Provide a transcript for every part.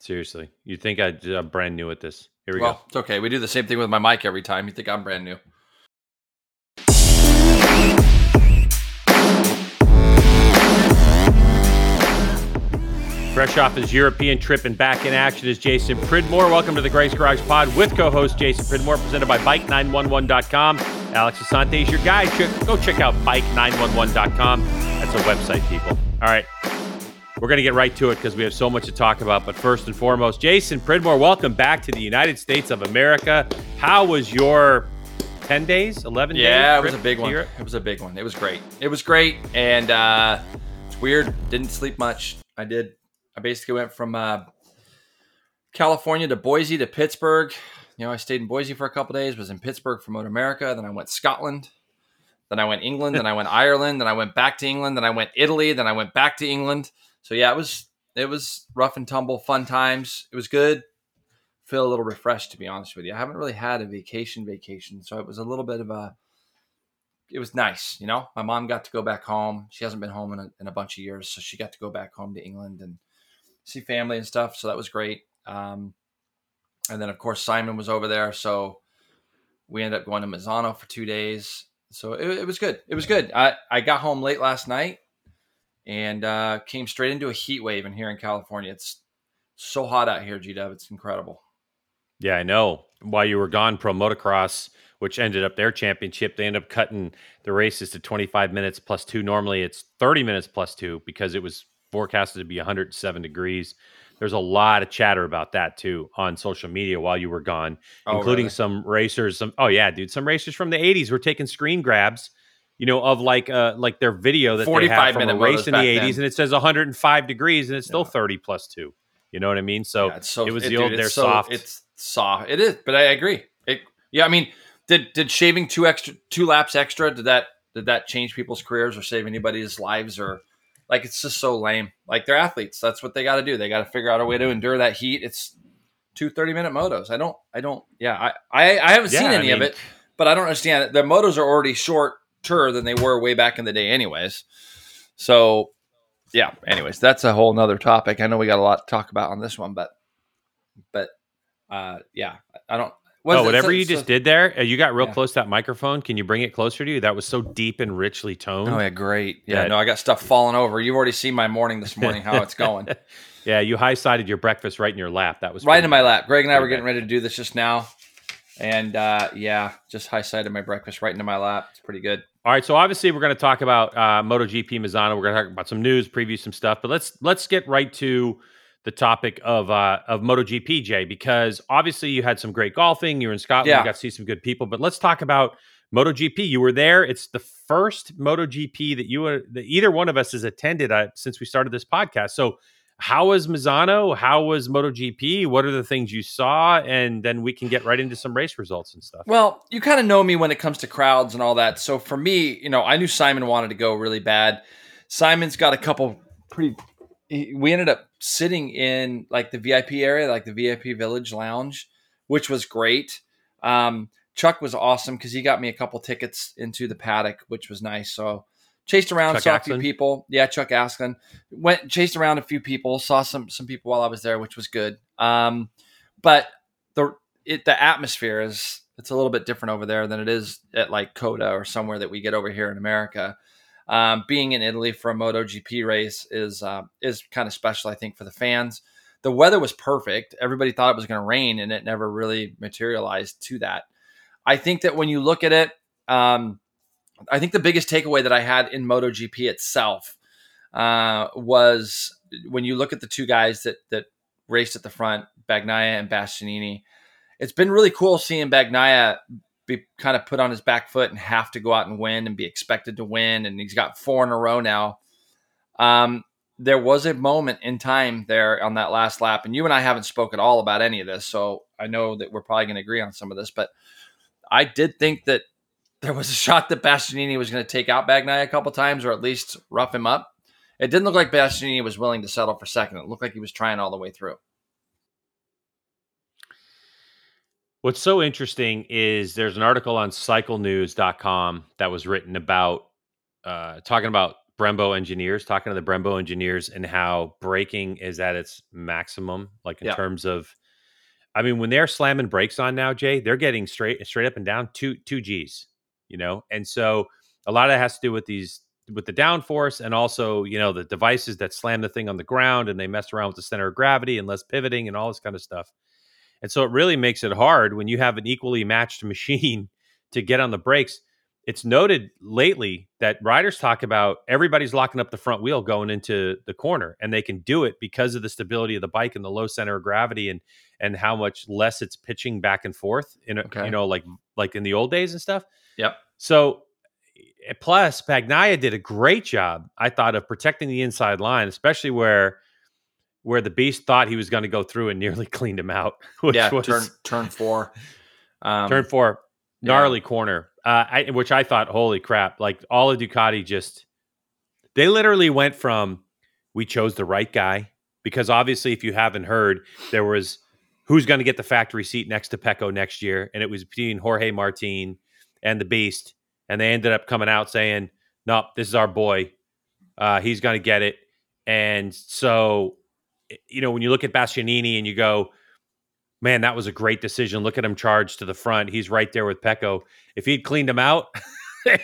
Seriously, you think I, I'm brand new at this? Here we well, go. it's okay. We do the same thing with my mic every time. You think I'm brand new? Fresh off his European trip and back in action is Jason Pridmore. Welcome to the Grace Garage Pod with co-host Jason Pridmore, presented by Bike911.com. Alex Asante is your guide. Go check out Bike911.com. That's a website, people. All right, we're going to get right to it because we have so much to talk about. But first and foremost, Jason Pridmore, welcome back to the United States of America. How was your 10 days, 11 days? Yeah, it was a big one. It was a big one. It was great. It was great. And uh, it's weird. Didn't sleep much. I did I basically went from uh, California to Boise to Pittsburgh. You know, I stayed in Boise for a couple days, was in Pittsburgh for Moto America. Then I went Scotland. Then I went England. then I went Ireland. Then I went back to England. Then I went Italy. Then I went back to England. So yeah, it was it was rough and tumble, fun times. It was good. Feel a little refreshed to be honest with you. I haven't really had a vacation vacation, so it was a little bit of a. It was nice, you know. My mom got to go back home. She hasn't been home in a, in a bunch of years, so she got to go back home to England and see family and stuff. So that was great. Um, and then of course Simon was over there, so we ended up going to Misano for two days. So it, it was good. It was good. I, I got home late last night and uh, came straight into a heat wave in here in California. It's so hot out here, G Dub. It's incredible. Yeah, I know. While you were gone, Pro Motocross, which ended up their championship, they ended up cutting the races to 25 minutes plus two. Normally it's 30 minutes plus two because it was forecasted to be 107 degrees. There's a lot of chatter about that too on social media while you were gone, oh, including really? some racers. Some oh yeah, dude, some racers from the 80s were taking screen grabs, you know, of like uh like their video that they have from a race in the 80s, and it says 105 degrees and it's still yeah. 30 plus two. You know what I mean? So, yeah, so it was it, the old. Dude, they're so, soft. It's soft. It is, but I agree. It yeah. I mean, did did shaving two extra two laps extra did that did that change people's careers or save anybody's lives or like it's just so lame. Like they're athletes. That's what they got to do. They got to figure out a way to endure that heat. It's two 30 minute motos. I don't, I don't, yeah, I, I, I haven't yeah, seen any I mean, of it, but I don't understand it. The motos are already shorter than they were way back in the day, anyways. So, yeah, anyways, that's a whole nother topic. I know we got a lot to talk about on this one, but, but, uh, yeah, I don't, oh, whatever so, you just did there, uh, you got real yeah. close to that microphone. Can you bring it closer to you? That was so deep and richly toned. Oh yeah, great. Yeah, that, no, I got stuff falling over. You've already seen my morning this morning, how it's going. yeah, you high sided your breakfast right in your lap. That was right in my lap. Greg and I were getting ready to do this just now, and uh, yeah, just high sided my breakfast right into my lap. It's pretty good. All right, so obviously we're going to talk about uh, MotoGP Misano. We're going to talk about some news, preview some stuff, but let's let's get right to the topic of uh, of MotoGP, Jay, because obviously you had some great golfing. You were in Scotland, yeah. you got to see some good people. But let's talk about MotoGP. You were there. It's the first MotoGP that you were, that either one of us has attended uh, since we started this podcast. So, how was Misano? How was MotoGP? What are the things you saw? And then we can get right into some race results and stuff. Well, you kind of know me when it comes to crowds and all that. So for me, you know, I knew Simon wanted to go really bad. Simon's got a couple pretty we ended up sitting in like the VIP area, like the VIP Village Lounge, which was great. Um, Chuck was awesome because he got me a couple tickets into the paddock, which was nice. So chased around, Chuck saw a few people. Yeah, Chuck Asklin went chased around a few people, saw some some people while I was there, which was good. Um, but the it, the atmosphere is it's a little bit different over there than it is at like COTA or somewhere that we get over here in America um, being in Italy for a MotoGP race is uh, is kind of special, I think, for the fans. The weather was perfect. Everybody thought it was going to rain, and it never really materialized to that. I think that when you look at it, um, I think the biggest takeaway that I had in MotoGP itself uh, was when you look at the two guys that that raced at the front, Bagnaia and Bastianini. It's been really cool seeing Bagnaia be kind of put on his back foot and have to go out and win and be expected to win. And he's got four in a row now. Um, there was a moment in time there on that last lap, and you and I haven't spoke at all about any of this, so I know that we're probably going to agree on some of this. But I did think that there was a shot that Bastianini was going to take out Bagnaia a couple times, or at least rough him up. It didn't look like Bastianini was willing to settle for second. It looked like he was trying all the way through. What's so interesting is there's an article on cyclenews.com that was written about uh, talking about Brembo engineers, talking to the Brembo engineers, and how braking is at its maximum, like in Yeah. terms of. I mean, when they're slamming brakes on now, Jay, they're getting straight straight up and down two two G's, you know, and so a lot of that has to do with these with the downforce and also you know the devices that slam the thing on the ground and they mess around with the center of gravity and less pivoting and all this kind of stuff. And so it really makes it hard when you have an equally matched machine to get on the brakes. It's noted lately that riders talk about everybody's locking up the front wheel going into the corner, and they can do it because of the stability of the bike and the low center of gravity and and how much less it's pitching back and forth in a, Okay. you know like like in the old days and stuff. Yep. So eh, plus Bagnaia did a great job, I thought, of protecting the inside line, especially where where the beast thought he was going to go through and nearly cleaned him out. Which yeah, was turn turn four. Um, turn four, yeah. gnarly corner. Uh, I, which I thought, holy crap! Like all of Ducati just they literally went from we chose the right guy because obviously, if you haven't heard, there was who's going to get the factory seat next to Pecco next year, and it was between Jorge Martin and the Beast, and they ended up coming out saying, "No, this is our boy. Uh, he's going to get it." And so, you know, when you look at Bastianini and you go, man, that was a great decision. Look at him charged to the front. He's right there with Pecco. If he'd cleaned him out,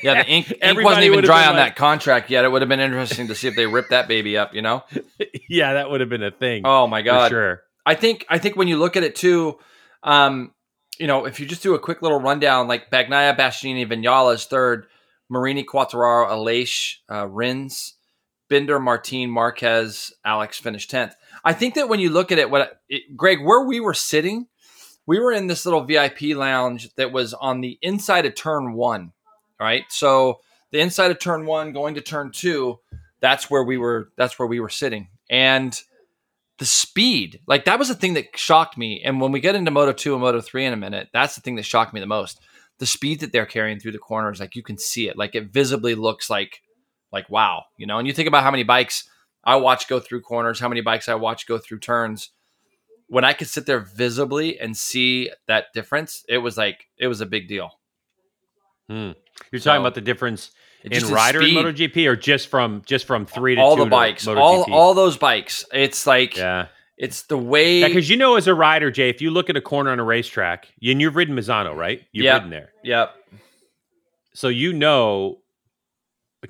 Yeah, the ink, ink wasn't even dry on like- that contract yet. It would have been interesting to see if they ripped that baby up. You know? yeah, that would have been a thing. Oh my for god! sure. I think I think when you look at it too, um, you know, if you just do a quick little rundown, like Bagnaia, Bastianini, Vinales third, Marini, Quartararo, Aleix, uh, Rins, Binder, Martin, Marquez, Alex finished tenth. I think that when you look at it, what it, Greg, where we were sitting, we were in this little VIP lounge that was on the inside of turn one, right? So the inside of turn one going to turn two, that's where we were. That's where we were sitting, and the speed. Like that was the thing that shocked me. And when we get into moto 2 and moto 3 in a minute that's the thing that shocked me the most. The speed that they're carrying through the corners like you can see it. Like it visibly looks like like wow you know? And you think about how many bikes i watch go through corners how many bikes i watch go through turns. When i could sit there visibly and see that difference it was like it was a big deal. Hmm. You're So, talking about the difference In rider speed. MotoGP, or just from just from three to all two the bikes all all those bikes it's like yeah, it's the way because you know, as a rider, Jay, if you look at a corner on a racetrack, and you've ridden Misano, right? You've Yeah. ridden there, yep so you know,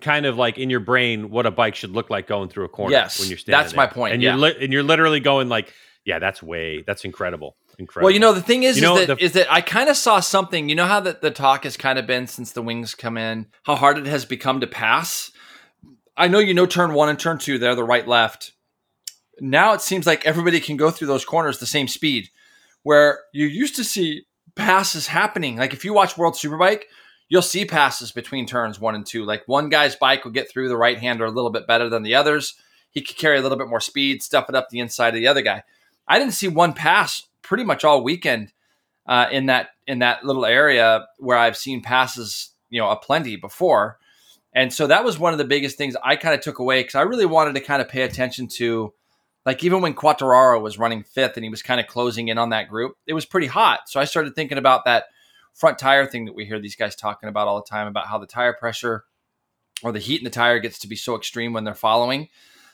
kind of like in your brain, what a bike should look like going through a corner. Yes, when you're standing that's my there. point, and yeah. you're li- and you're literally going like, yeah, that's way, that's incredible, incredible. Well, you know, the thing is, You is, that, the- is that I kind of saw something. You know how that the talk has kind of been since the wings come in, how hard it has become to pass. I know you know turn one and turn two, they're the right left. Now it seems like everybody can go through those corners the same speed, where you used to see passes happening. Like if you watch World Superbike, you'll see passes between turns one and two. Like one guy's bike will get through the right hander a little bit better than the others. He could carry a little bit more speed, stuff it up the inside of the other guy. I didn't see one pass pretty much all weekend uh, in that in that little area where I've seen passes, you know, aplenty before. And so that was one of the biggest things I kind of took away because I really wanted to kind of pay attention to, like even when Quartararo was running fifth and he was kind of closing in on that group, it was pretty hot. So I started thinking about that front tire thing that we hear these guys talking about all the time about how the tire pressure or the heat in the tire gets to be so extreme when they're following.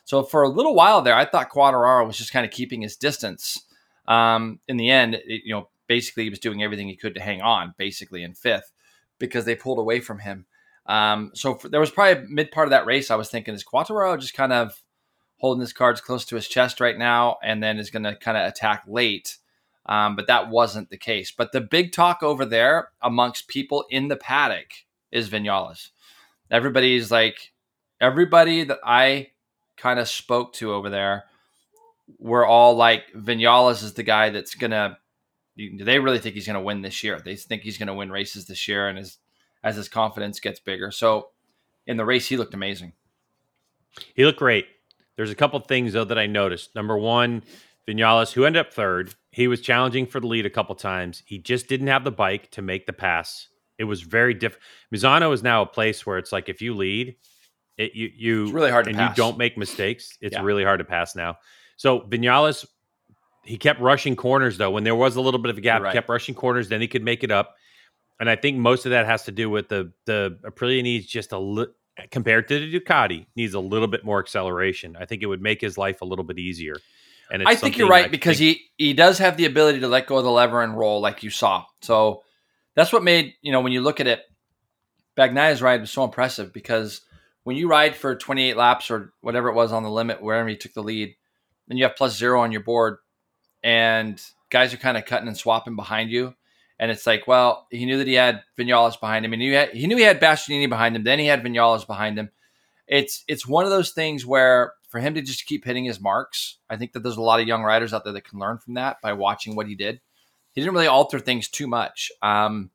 So for a little while there, I thought Quartararo was just kind of keeping his distance. Um, in the end, it, you know, basically he was doing everything he could to hang on, basically in fifth, because they pulled away from him. Um, so for, there was probably mid part of that race. I was thinking, is Quartararo just kind of holding his cards close to his chest right now, and then is going to kind of attack late? Um, but that wasn't the case. But the big talk over there amongst people in the paddock is Vinales. Everybody's like, everybody that I kind of spoke to over there were all like, Vinales is the guy that's going to, Do they really think he's going to win this year. They think he's going to win races this year and as, as his confidence gets bigger. So in the race, he looked amazing. He looked great. There's a couple things though that I noticed. Number one, Vinales, who ended up third, he was challenging for the lead a couple times. He just didn't have the bike to make the pass. It was very different. Misano is now a place where it's like if you lead, it you you It's really hard to and you don't make mistakes. It's Yeah. really hard to pass now. So Vinales, he kept rushing corners though. When there was a little bit of a gap, Right. he kept rushing corners. Then he could make it up. And I think most of that has to do with the the Aprilia needs just a li- compared to the Ducati, needs a little bit more acceleration. I think it would make his life a little bit easier. And it's I think you're right I because think- he he does have the ability to let go of the lever and roll like you saw. So that's what made you know when you look at it, Bagnaia's ride was so impressive because when you ride for 28 laps or whatever it was on the limit, wherever he took the lead, then you have plus zero on your board, and guys are kind of cutting and swapping behind you. And it's like, well, he knew that he had Vinales behind him, and he, had, he knew he had Bastianini behind him. Then he had Vinales behind him. It's it's one of those things where for him to just keep hitting his marks, I think that there's a lot of young riders out there that can learn from that by watching what he did. He didn't really alter things too much. Um,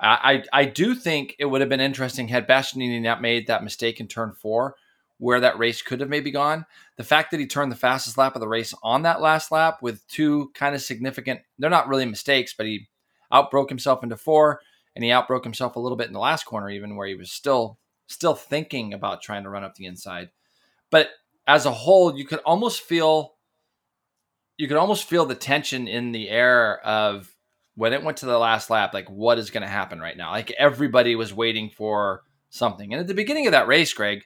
I, I do think it would have been interesting had Bastianini not made that mistake in turn four, where that race could have maybe gone. The fact that he turned the fastest lap of the race on that last lap with two kind of significant, they're not really mistakes, but he outbroke himself into four and he outbroke himself a little bit in the last corner, even where he was still still thinking about trying to run up the inside. But as a whole, you could almost feel you could almost feel the tension in the air of when it went to the last lap, like what is going to happen right now? Like everybody was waiting for something. And at the beginning of that race, Greg,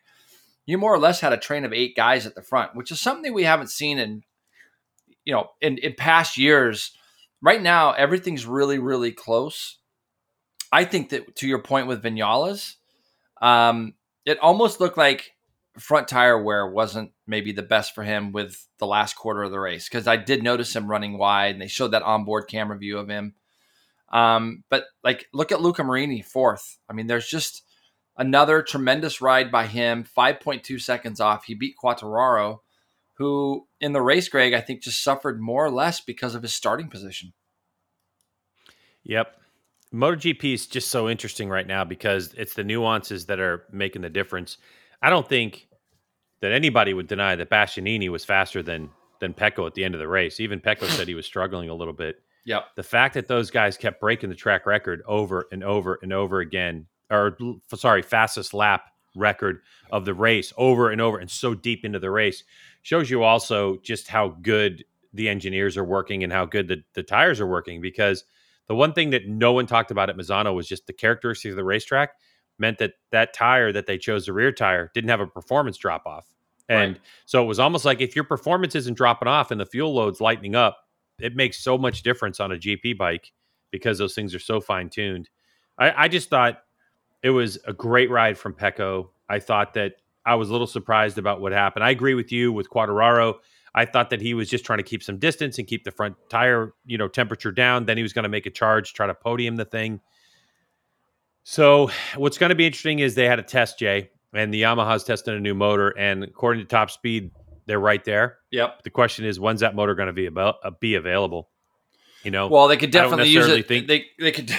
you more or less had a train of eight guys at the front, which is something we haven't seen in, you know, in, in past years. Right now, everything's really, really close. I think that to your point with Vinales, um, it almost looked like front tire wear wasn't maybe the best for him with the last quarter of the race because I did notice him running wide and they showed that onboard camera view of him. Um, but like, look at Luca Marini, fourth. I mean, there's just another tremendous ride by him, 5.2 seconds off. He beat Quartararo, who in the race, Greg, I think just suffered more or less because of his starting position. Yep. MotoGP is just so interesting right now because it's the nuances that are making the difference. I don't think that anybody would deny that Bastianini was faster than than Pecco at the end of the race. Even Pecco said he was struggling a little bit. Yep. The fact that those guys kept breaking the track record over and over and over again, or sorry, fastest lap record of the race over and over and so deep into the race shows you also just how good the engineers are working and how good the, the tires are working because the one thing that no one talked about at Misano was just the characteristics of the racetrack meant that that tire that they chose, the rear tire, didn't have a performance drop off. And right. so it was almost like if your performance isn't dropping off and the fuel load's lightening up, it makes so much difference on a GP bike because those things are so fine tuned. I, I, just thought it was a great ride from Pecco. I thought that I was a little surprised about what happened. I agree with you with Quartararo. I thought that he was just trying to keep some distance and keep the front tire, you know, temperature down. Then he was going to make a charge, try to podium the thing. So what's going to be interesting is they had a test, Jay, and the Yamaha's testing a new motor, and according to Top Speed, they're right there. Yep. The question is, when's that motor going to be about uh, be available? You know, well, they could definitely use it. Think, they they could.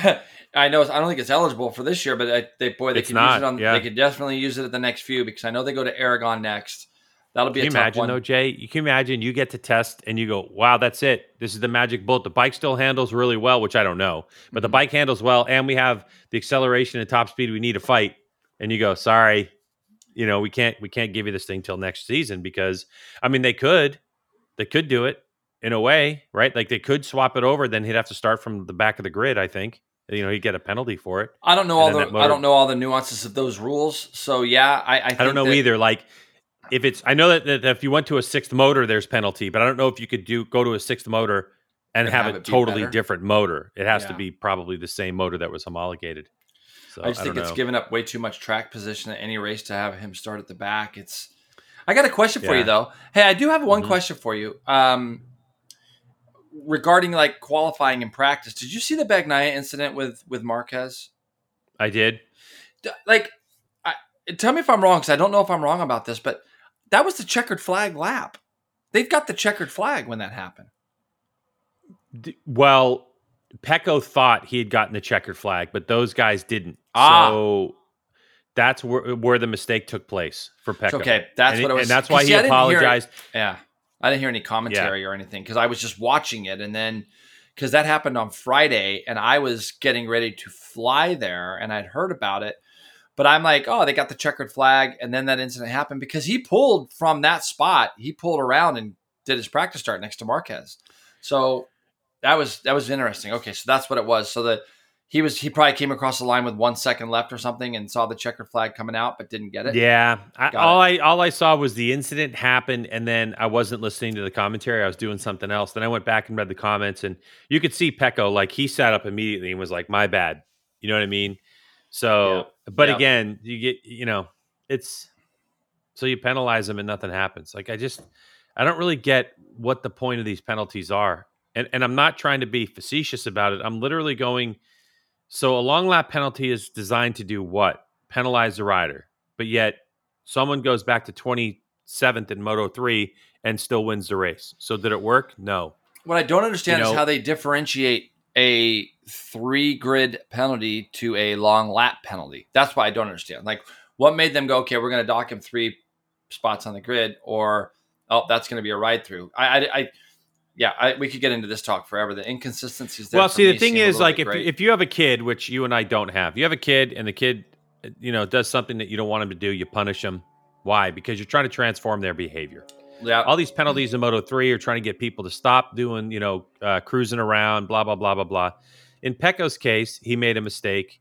I know. I don't think it's eligible for this year, but I, they boy, they could not, use it on. Yeah. They could definitely use it at the next few because I know they go to Aragon next. That'll be can a you imagine one. though, Jay? You can imagine you get to test and you go, "Wow, that's it. This is the magic bullet. The bike still handles really well, which I don't know, but mm-hmm. the bike handles well, and we have the acceleration and top speed we need to fight." And you go, "Sorry, you know, we can't we can't give you this thing till next season because I mean they could, they could do it in a way, right? Like they could swap it over, then he'd have to start from the back of the grid. I think." You know he'd get a penalty for it. I don't know all the motor, I don't know all the nuances of those rules. So yeah, I I, I don't know that, either. Like if it's I know that, that, if you went to a sixth motor, there's penalty, but I don't know if you could do go to a sixth motor and, and have, have, a totally better. different motor. It has yeah. to be probably the same motor that was homologated. So, I just I think it's given up way too much track position at any race to have him start at the back. It's I got a question yeah. for you though. Hey, I do have one mm-hmm. question for you. Um, regarding like qualifying and practice, did you see the Bagnaia incident with with Marquez? I did. Like, I, tell me if I'm wrong because I don't know if I'm wrong about this, but that was the checkered flag lap. They've got the checkered flag when that happened. Well, Pecco thought he had gotten the checkered flag, but those guys didn't. Ah. So that's where, where the mistake took place for Pecco. Okay, that's and what it was, and that's why he apologized. yeah, I didn't hear any commentary yeah. or anything because I was just watching it, and then because that happened on Friday, and I was getting ready to fly there, and I'd heard about it, but I'm like, oh, they got the checkered flag, and then that incident happened because he pulled from that spot. He pulled around and did his practice start next to Marquez. So that was that was interesting. Okay, so that's what it was. So the he was he probably came across the line with one second left or something and saw the checkered flag coming out but didn't get it. Yeah, I, all I all I saw was the incident happen, and then I wasn't listening to the commentary. I was doing something else. Then I went back and read the comments, and you could see Pecco like he sat up immediately and was like, "My bad." You know what I mean? So, but Yeah. again, you get you know, it's so you penalize them and nothing happens. Like I just I don't really get what the point of these penalties are, and and I'm not trying to be facetious about it. I'm literally going. So a long lap penalty is designed to do what? Penalize the rider. But yet someone goes back to 27th in Moto 3 and still wins the race. So did it work? No. What I don't understand You is how they differentiate a three grid penalty to a long lap penalty. That's why I don't understand. Like, what made them go, okay, we're going to dock him three spots on the grid, or oh, that's going to be a ride through. I, I, I yeah, I, we could get into this talk forever. The inconsistencies. There well, see, the thing is, like, if, great. if you have a kid, which you and I don't have, you have a kid and the kid, you know, does something that you don't want him to do, you punish him. Why? Because you're trying to transform their behavior. yeah, all these penalties in Moto 3 are trying to get people to stop doing, you know, uh, cruising around, blah, blah, blah, blah, blah. In Pecco's case, he made a mistake.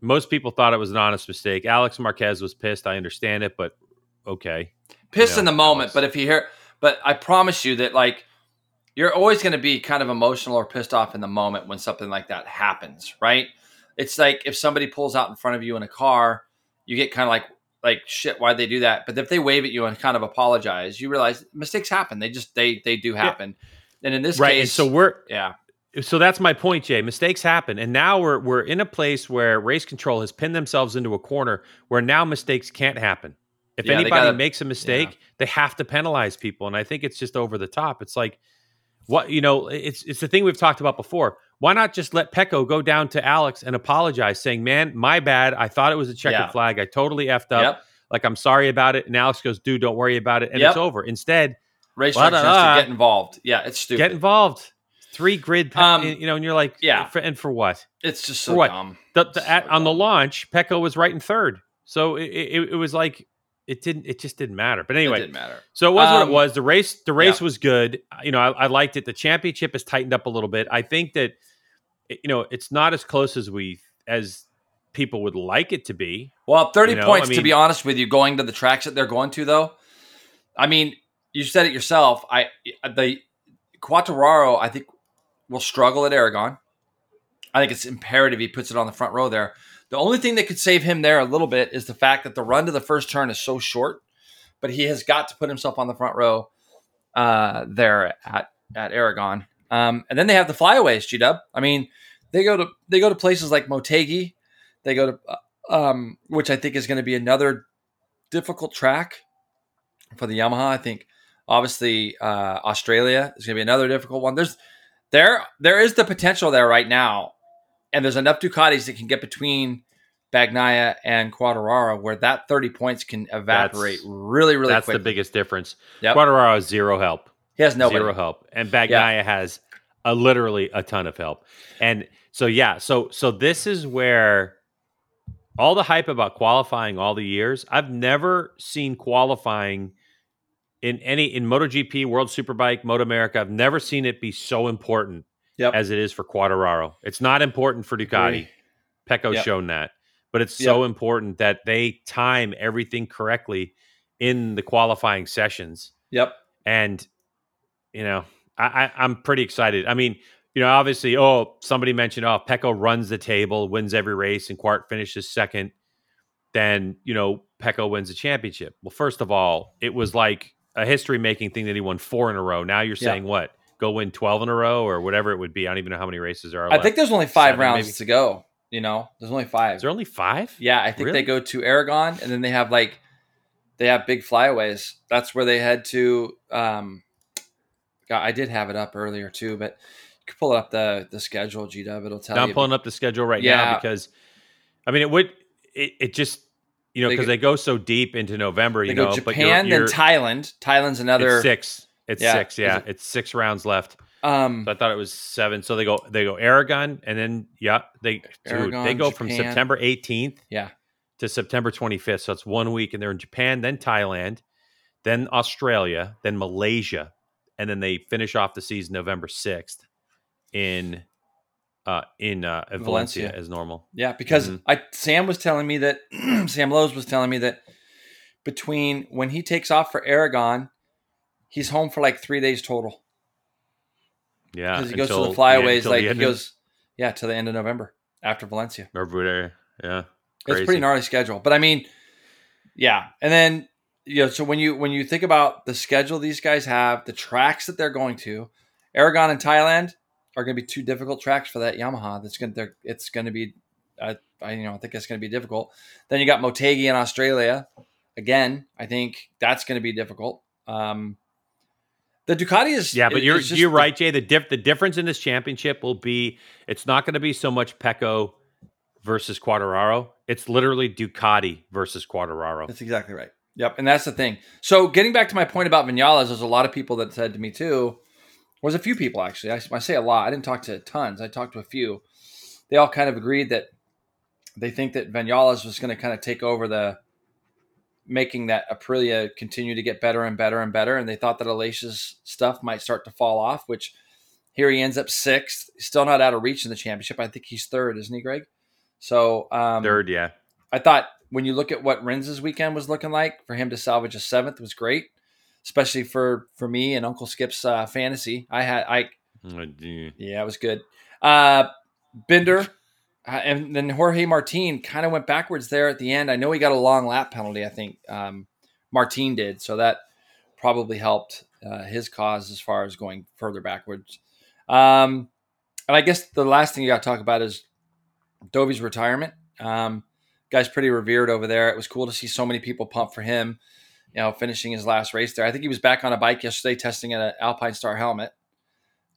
Most people thought it was an honest mistake. Alex Marquez was pissed. I understand it, but okay. pissed you in the moment. Alex. But if you hear, but I promise you that like you're always going to be kind of emotional or pissed off in the moment when something like that happens, right? It's like if somebody pulls out in front of you in a car, you get kind of like like shit. Why'd they do that? But if they wave at you and kind of apologize, you realize mistakes happen. They just they they do happen. And in this right. And case, so we're yeah, so that's my point, Jay. Mistakes happen, and now we're we're in a place where race control has pinned themselves into a corner where now mistakes can't happen. If Yeah, anybody gotta- makes a mistake, they have to penalize people, and I think it's just over the top. It's like what you know, it's it's the thing we've talked about before. Why not just let Pecco go down to Alex and apologize, saying, "Man, my bad. I thought it was a checkered Yeah. flag. I totally effed up. yep. Like I'm sorry about it." And Alex goes, "Dude, don't worry about it," and Yep. it's over. Instead, Race Blah, blah, to get involved. Yeah, it's stupid. get involved. Three grid, pe- Um, you know, and you're like, yeah. for, and for what? it's just so what? dumb. the, the So at, on the launch, Pecco was right in third, so it, it, it was like it didn't it just didn't matter. But It anyway, didn't matter. so it was what Um, it was. The race the race yeah. was good. You know, I, I liked it. The championship has tightened up a little bit. I think that you know it's not as close as we as people would like it to be. Well, 30 You know, points, I to be honest with you, going to the tracks that they're going to, though. I mean, you said it yourself. I The Quartararo, I think, will struggle at Aragon. I think it's imperative he puts it on the front row there. The only thing that could save him there a little bit is the fact that the run to the first turn is so short, but he has got to put himself on the front row uh, there at, at Aragon. Um, and then they have the flyaways, G Dub. I mean, they go to they go to places like Motegi. They go to uh, um, which I think is going to be another difficult track for the Yamaha. I think obviously uh, Australia is going to be another difficult one. There's there there is the potential there right now, and there's enough Ducatis that can get between Bagnaia and Quadrara where that 30 points can evaporate That's- really really That's quickly. the biggest difference. Yep. Quadraro has zero help. he has nobody. Zero help. And Bagnaia has a literally a ton of help. And so yeah, so so this is where all the hype about qualifying all the years, I've never seen qualifying in any in MotoGP, World Superbike, Moto America. I've never seen it be so important Yep. as it is for Quadraro. It's not important for Ducati. Pecco's Yep. shown that. But it's so important that they time everything correctly in the qualifying sessions Yep. and you know I, I i'm pretty excited i mean you know obviously oh somebody mentioned oh pecco runs the table wins every race and quart finishes second then you know pecco wins the championship well first of all it was like a history making thing that he won four in a row now you're saying what go win 12 in a row or whatever it would be i don't even know how many races there are I left. think there's only five Seven, rounds maybe. to go. You know, there's only five. is there only five Yeah, I think Really? they go to Aragon and then they have like they have big flyaways. That's where they head to um God, I did have it up earlier too, but you can pull up the the schedule, G Dub, it'll tell Now you. I'm pulling up the schedule right Yeah. now because, I mean, it would it, it just you know because go- they go so deep into November, they you go know. but you're- Japan, then you're- Thailand. Thailand's another six. It's Yeah. six. Yeah, it- it's six rounds left. um So I thought it was seven. So they go they go Aragon and then yeah they dude, they Aragon, go from September 18th Yeah. to September 25th. So it's one week and they're in Japan, then Thailand, then Australia, then Malaysia, and then they finish off the season November 6th in uh, in uh, Valencia. Valencia. as normal. Yeah, because Mhm. I Sam was telling me that Sam Lowes was telling me that between when he takes off for Aragon, he's home for like three days total Yeah, because he goes to the flyaways. until like the he end of- goes, yeah, to the end of November after Valencia. whatever. Yeah, It's Crazy. pretty gnarly schedule, but I mean, yeah. And then you know, so when you when you think about the schedule these guys have, the tracks that they're going to, Aragon and Thailand are going to be two difficult tracks for that Yamaha. That's going to it's going to be, I, I you know I think it's going to be difficult. Then you got Motegi in Australia. Again, I think that's going to be difficult. Um, the Ducati is Yeah, but you're you're right, Jay. The diff, the difference in this championship will be it's not going to be so much Pecco versus Quadraro. It's literally Ducati versus Quadraro. That's exactly right. Yep, and that's the thing. So getting back to my point about Vinales, there's a lot of people that said to me too. Was a few people actually. I, I say a lot. I didn't talk to tons. I talked to a few. They all kind of agreed that they think that Vinales was going to kind of take over the making that Aprilia continue to get better and better and better, and they thought that Aleix's stuff might start to fall off. Which here he ends up sixth, still not out of reach in the championship. I think he's third, isn't he, Greg? So um, Third, yeah. I thought when you look at what Rins's weekend was looking like, for him to salvage a seventh was great, especially for for me and Uncle Skip's uh, fantasy. I had I Mm, yeah, it was good. Uh, Binder uh, and then Jorge Martin kind of went backwards there at the end. I know he got a long lap penalty. I think um, Martin did, so that probably helped uh, his cause as far as going further backwards. Um, and I guess the last thing you got to talk about is Dovi's retirement. Um, guy's pretty revered over there. It was cool to see so many people pump for him. You know, finishing his last race there. I think he was back on a bike yesterday, testing an Alpine Star helmet.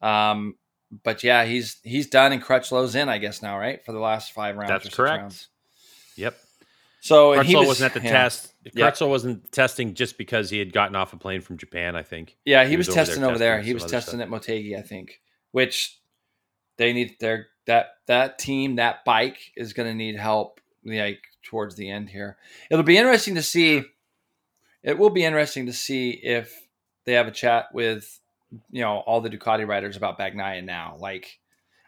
Um, but yeah, he's he's done and Crutchlow's in, I guess now, right? For the last five rounds. That's or correct. Rounds. Yep. So and he Crutchlow was, wasn't at the yeah. test. Yeah. Crutchlow wasn't testing just because he had gotten off a plane from Japan. I think. Yeah, he, He was, was over there testing over there. testing He was testing stuff. at Motegi, I think, which they need their that that team, that bike is going to need help like towards the end here. It'll be interesting to see. It will be interesting to see if they have a chat with you know all the Ducati riders about Bagnaia now. Like,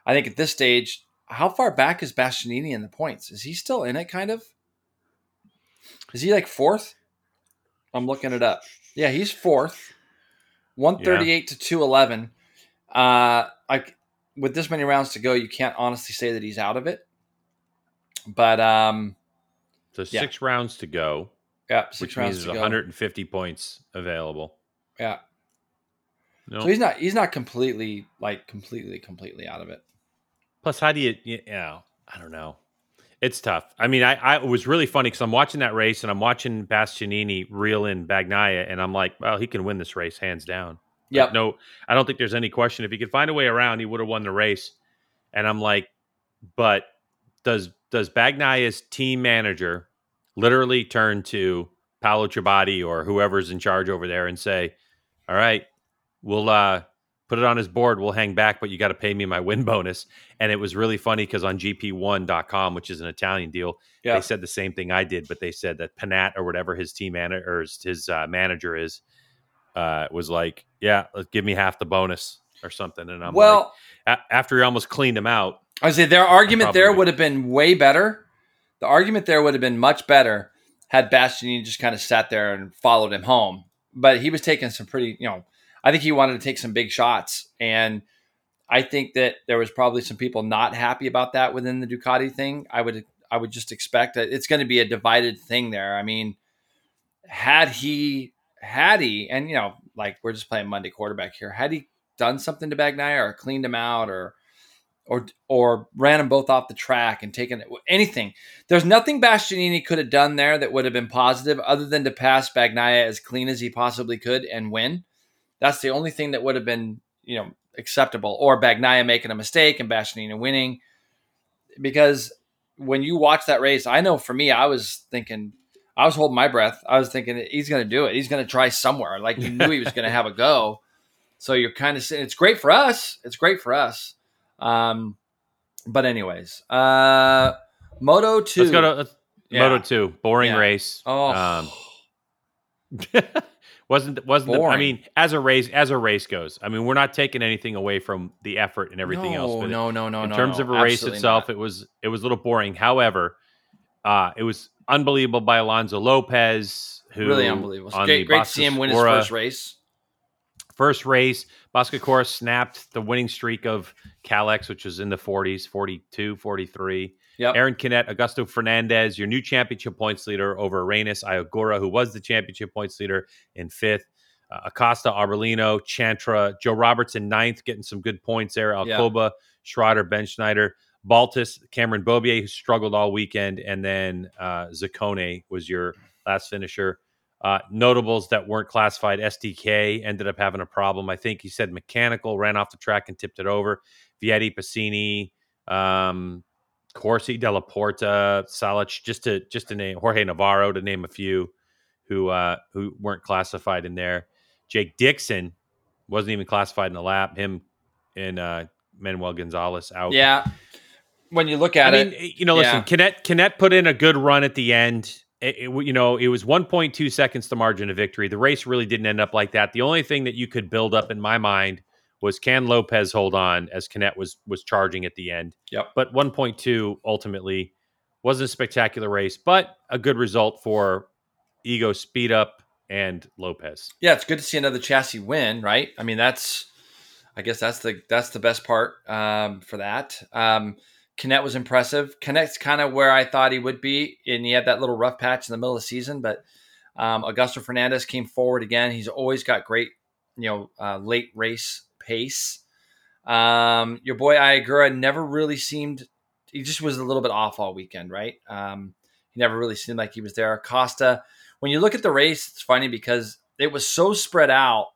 I think at this stage, how far back is Bastianini in the points? Is he still in it? Kind of. Is he like fourth? I'm looking it up. Yeah, he's fourth. 138 to 211. Uh like with this many rounds to go, you can't honestly say that he's out of it. But um So Yeah. six rounds to go, yeah, six which rounds means to there's go. 150 points available. Yeah. No. So he's not he's not completely like completely completely out of it. Plus, how do you? You know, I don't know. It's tough. I mean, I, I it was really funny because I'm watching that race and I'm watching Bastianini reel in Bagnaia, and I'm like, well, he can win this race hands down. Like, no, I don't think there's any question. If he could find a way around, he would have won the race. And I'm like, but does does Bagnaia's team manager literally turn to Paolo Ciabatti or whoever's in charge over there and say, "All right, we'll uh, put it on his board. We'll hang back, but you got to pay me my win bonus." And it was really funny because on GPOne.com, which is an Italian deal, Yeah. they said the same thing I did, but they said that Panat or whatever his team manager or his, uh, manager is uh, was like, "Yeah, let's give me half the bonus." Or something, and I'm well, like, a- after he almost cleaned him out, I say their argument there would. would have been way better. The argument there would have been much better had Bastianini just kind of sat there and followed him home. But he was taking some pretty, you know, I think he wanted to take some big shots. And I think that there was probably some people not happy about that within the Ducati thing. I would I would just expect that it's going to be a divided thing there. I mean, had he had he and you know, like we're just playing Monday quarterback here, had he done something to Bagnaia or cleaned him out or or or ran them both off the track and taken anything. There's nothing Bastianini could have done there that would have been positive other than to pass Bagnaia as clean as he possibly could and win. That's the only thing that would have been, you know, acceptable. Or Bagnaia making a mistake and Bastianini winning. Because when you watch that race, I know for me, I was thinking, I was holding my breath. I was thinking he's going to do it. He's going to try somewhere. Like you knew he was going to have a go. So you're kind of saying it's great for us. It's great for us. Um, but anyways, uh, Moto two. let's go to let's- Yeah. Moto Two. Boring Yeah. race. Oh, Um, wasn't wasn't the, I mean as a race as a race goes. I mean we're not taking anything away from the effort and everything no, else. But no, no, no, in no. terms no, of a race itself, not. it was it was a little boring. However, uh, it was unbelievable by Alonso Lopez, who really unbelievable. Great, great to see him win his first race. first race. Boscoscuro snapped the winning streak of Kalex, which was in the 40s, 42, 43. Yep. Aron Canet, Augusto Fernandez, your new championship points leader over Reynes Ai Ogura, who was the championship points leader in fifth. Uh, Acosta, Arbolino, Chantra, Joe Robertson, ninth, getting some good points there. Alcoba, Schrötter, Ben Schneider, Baltus, Cameron Beaubier, who struggled all weekend, and then uh, Zaccone was your last finisher. Uh, notables that weren't classified, SDK ended up having a problem. I think he said mechanical, ran off the track and tipped it over. Vietti, Pasini, um, Corsi, Dalla Porta, Salač, just to just to name Jorge Navarro to name a few who uh, who weren't classified in there. Jake Dixon wasn't even classified in the lap. Him and uh, Manuel Gonzalez out. Yeah. When you look at I it, mean, you know, listen, yeah. Canet put in a good run at the end. It, it- you know, it was 1.2 seconds the margin of victory. The race really didn't end up like that. The only thing that you could build up in my mind was can Lopez hold on as Canet was was charging at the end. Yep. But 1.2 ultimately wasn't a spectacular race, but a good result for Ego Speed Up and Lopez. yeah, it's good to see another chassis win, right? I mean, that's, I guess that's the that's the best part um, for that. Um, Canet was impressive. Canet's kind of where I thought he would be, and he had that little rough patch in the middle of the season. But um, Augusto Fernandez came forward again. He's always got great, you know, uh, late race pace. Um, your boy Ai Ogura never really seemed. He just was a little bit off all weekend, right? Um, he never really seemed like he was there. Costa, when you look at the race, it's funny because it was so spread out.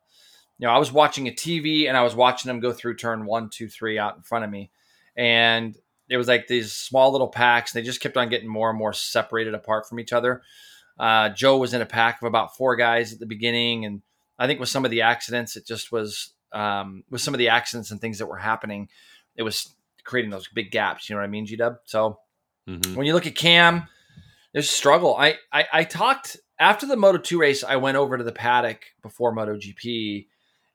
You know, I was watching a TV and I was watching them go through turn one, two, three out in front of me, and it was like these small little packs. They just kept on getting more and more separated apart from each other. Uh, Joe was in a pack of about four guys at the beginning, and I think with some of the accidents, it just was um, with some of the accidents and things that were happening, it was creating those big gaps. You know what I mean, G Dub? So Mhm. when you look at Cam, there's a struggle. I, I I talked after the Moto 2 race, I went over to the paddock before Moto GP.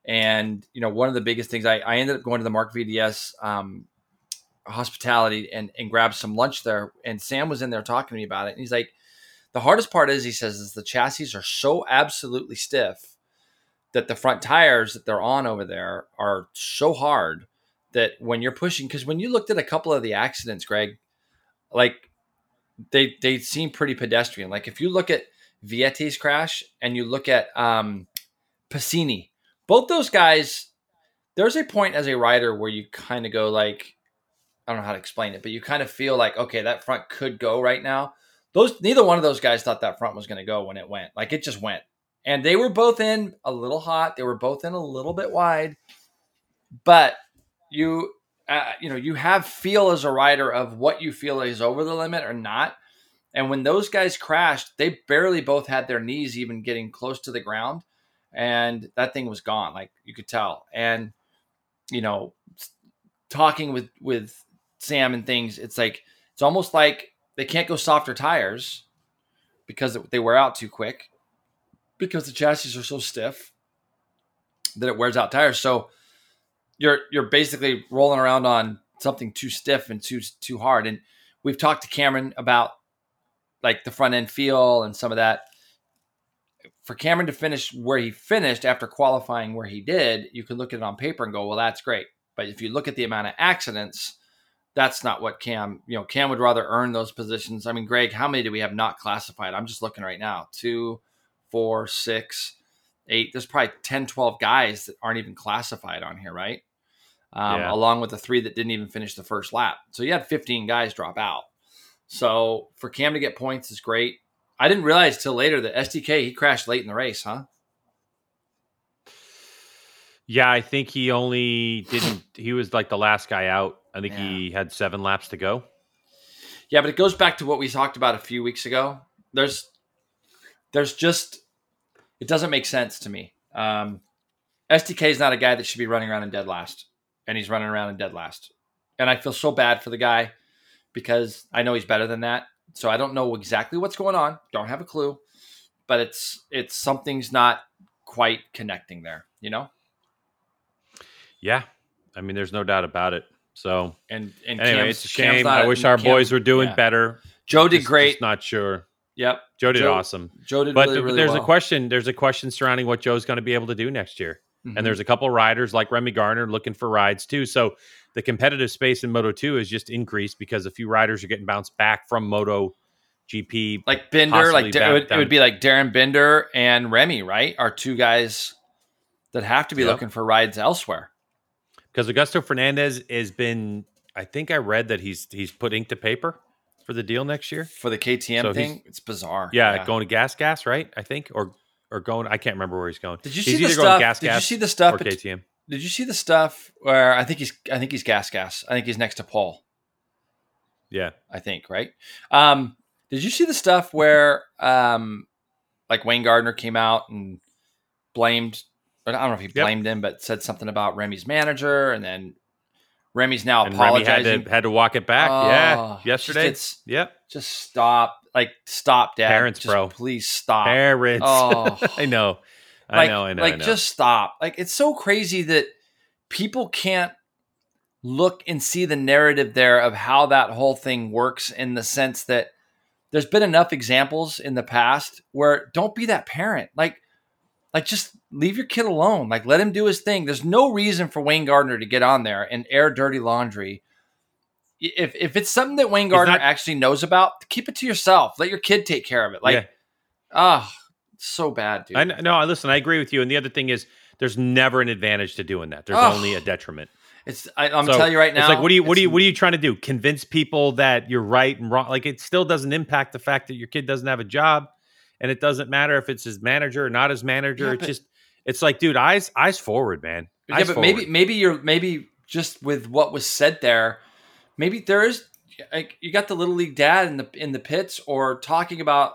And, you know, one of the biggest things I, I ended up going to the Marc VDS um, hospitality and, and grabbed some lunch there. And Sam was in there talking to me about it. And he's like, the hardest part is, he says, is the chassis are so absolutely stiff that the front tires that they're on over there are so hard that when you're pushing, because when you looked at a couple of the accidents, Greg, like they they seem pretty pedestrian. Like if you look at Vietti's crash and you look at um Pasini, both those guys, there's a point as a rider where you kind of go like, I don't know how to explain it, but you kind of feel like, okay, that front could go right now. Those neither one of those guys thought that front was going to go when it went. Like it just went. And they were both in a little hot. They were both in a little bit wide. But you uh, you know, you have feel as a rider of what you feel is over the limit or not. And when those guys crashed, they barely both had their knees even getting close to the ground. And that thing was gone. Like you could tell. And, you know, talking with, with Sam and things, it's like, it's almost like they can't go softer tires because they wear out too quick because the chassis are so stiff that it wears out tires. So you're you're basically rolling around on something too stiff and too too hard. And we've talked to Cameron about like the front end feel and some of that. For Cameron to finish where he finished after qualifying where he did, you can look at it on paper and go, well, that's great. But if you look at the amount of accidents, that's not what Cam, you know, Cam would rather earn those positions. I mean, Greg, how many do we have not classified? I'm just looking right now. Two, four, six, eight. There's probably 10, 12 guys that aren't even classified on here, right? Um, Yeah. Along with the three that didn't even finish the first lap. So you had 15 guys drop out. So for Cam to get points is great. I didn't realize till later that SDK, he crashed late in the race, huh? Yeah, I think he only didn't. He was like the last guy out. I think he had seven laps to go. Yeah, but it goes back to what we talked about a few weeks ago. There's, there's just, it doesn't make sense to me. Um, SDK is not a guy that should be running around in dead last, and he's running around in dead last. And I feel so bad for the guy because I know he's better than that. So I don't know exactly what's going on. Don't have a clue, but it's it's something's not quite connecting there. You know. Yeah, I mean, there's no doubt about it. So And and anyway, Cam's- it's a shame. not- I wish our Cam- boys were doing yeah. better. Joe did Just- great. Just not sure. Yep. Joe did Joe- awesome. Joe did But really, really there's well. a question. There's a question surrounding what Joe's going to be able to do next year. Mhm. And there's a couple riders like Remy Gardner looking for rides too. So the competitive space in Moto 2 has just increased because a few riders are getting bounced back from Moto GP. like Binder, like it would, it would be like Darryn Binder and Remy, right? Are two guys that have to be Yep. looking for rides elsewhere. Because Augusto Fernandez has been, I think I read that he's he's put ink to paper for the deal next year. For the KTM So thing, it's bizarre. Yeah, going to Gas Gas, right? I think, or or going. I can't remember where he's going. Did you he's see the stuff? Gas Did you see the stuff? or KTM. Did you see the stuff where I think he's I think he's gas gas. I think he's next to Pol. Yeah, I think, right? Um, did you see the stuff where um like Wayne Gardner came out and blamed but I don't know if he Yep. blamed him, but said something about Remy's manager and then Remy's now and Remy had apologizing. to had to walk it back. Oh, yeah, yesterday. it's- Yep, just stop. Like stop, Dad. Parents, Just bro. Please stop. parents. Oh. I know, I like, know, I know, like I know. just stop. Like it's so crazy that people can't look and see the narrative there of how that whole thing works in the sense that there's been enough examples in the past where don't be that parent. Like like just leave your kid alone. Like let him do his thing. There's no reason for Wayne Gardner to get on there and air dirty laundry. If if it's something that Wayne Gardner not- actually knows about, keep it to yourself. Let your kid take care of it. Like yeah. ah, so bad, dude. I no, listen, I agree with you. And the other thing is, there's never an advantage to doing that. There's Oh. only a detriment. It's I, I'm So, telling you right now. It's like, what do you, what do you, what are you trying to do? Convince people that you're right and wrong? Like, it still doesn't impact the fact that your kid doesn't have a job, and it doesn't matter if it's his manager or not his manager. Yeah, it's just, it's like, dude, eyes, eyes forward, man. Yeah, but maybe forward. maybe you're maybe just with what was said there, maybe there is like you got the little league dad in the in the pits or talking about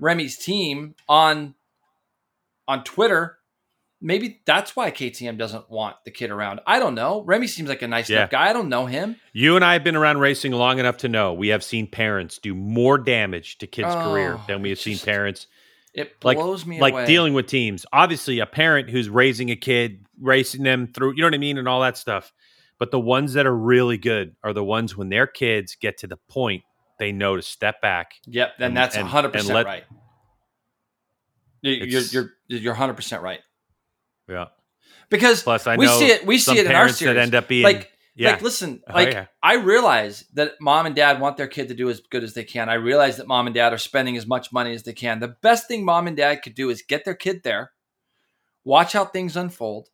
Remy's team on on Twitter. Maybe that's why KTM doesn't want the kid around. I don't know. Remy seems like a nice Yeah. enough guy. I don't know him. You and I have been around racing long enough to know we have seen parents do more damage to kids' oh, career Oh, than we have it's seen just- parents It Like- blows me like away. dealing with teams. Obviously, a parent who's raising a kid, racing them through, you know what I mean, and all that stuff. But the ones that are really good are the ones when their kids get to the point they know to step back. Yep, then and- that's hundred percent let- right. You- You're you're you're hundred percent right Yeah. because Plus, I we know see it. We see it in our series. that end up being like yeah. like listen Oh, like yeah. i realize that mom and dad want their kid to do as good as they can. I realize that mom and dad are spending as much money as they can. The best thing mom and dad could do is get their kid there watch how things unfold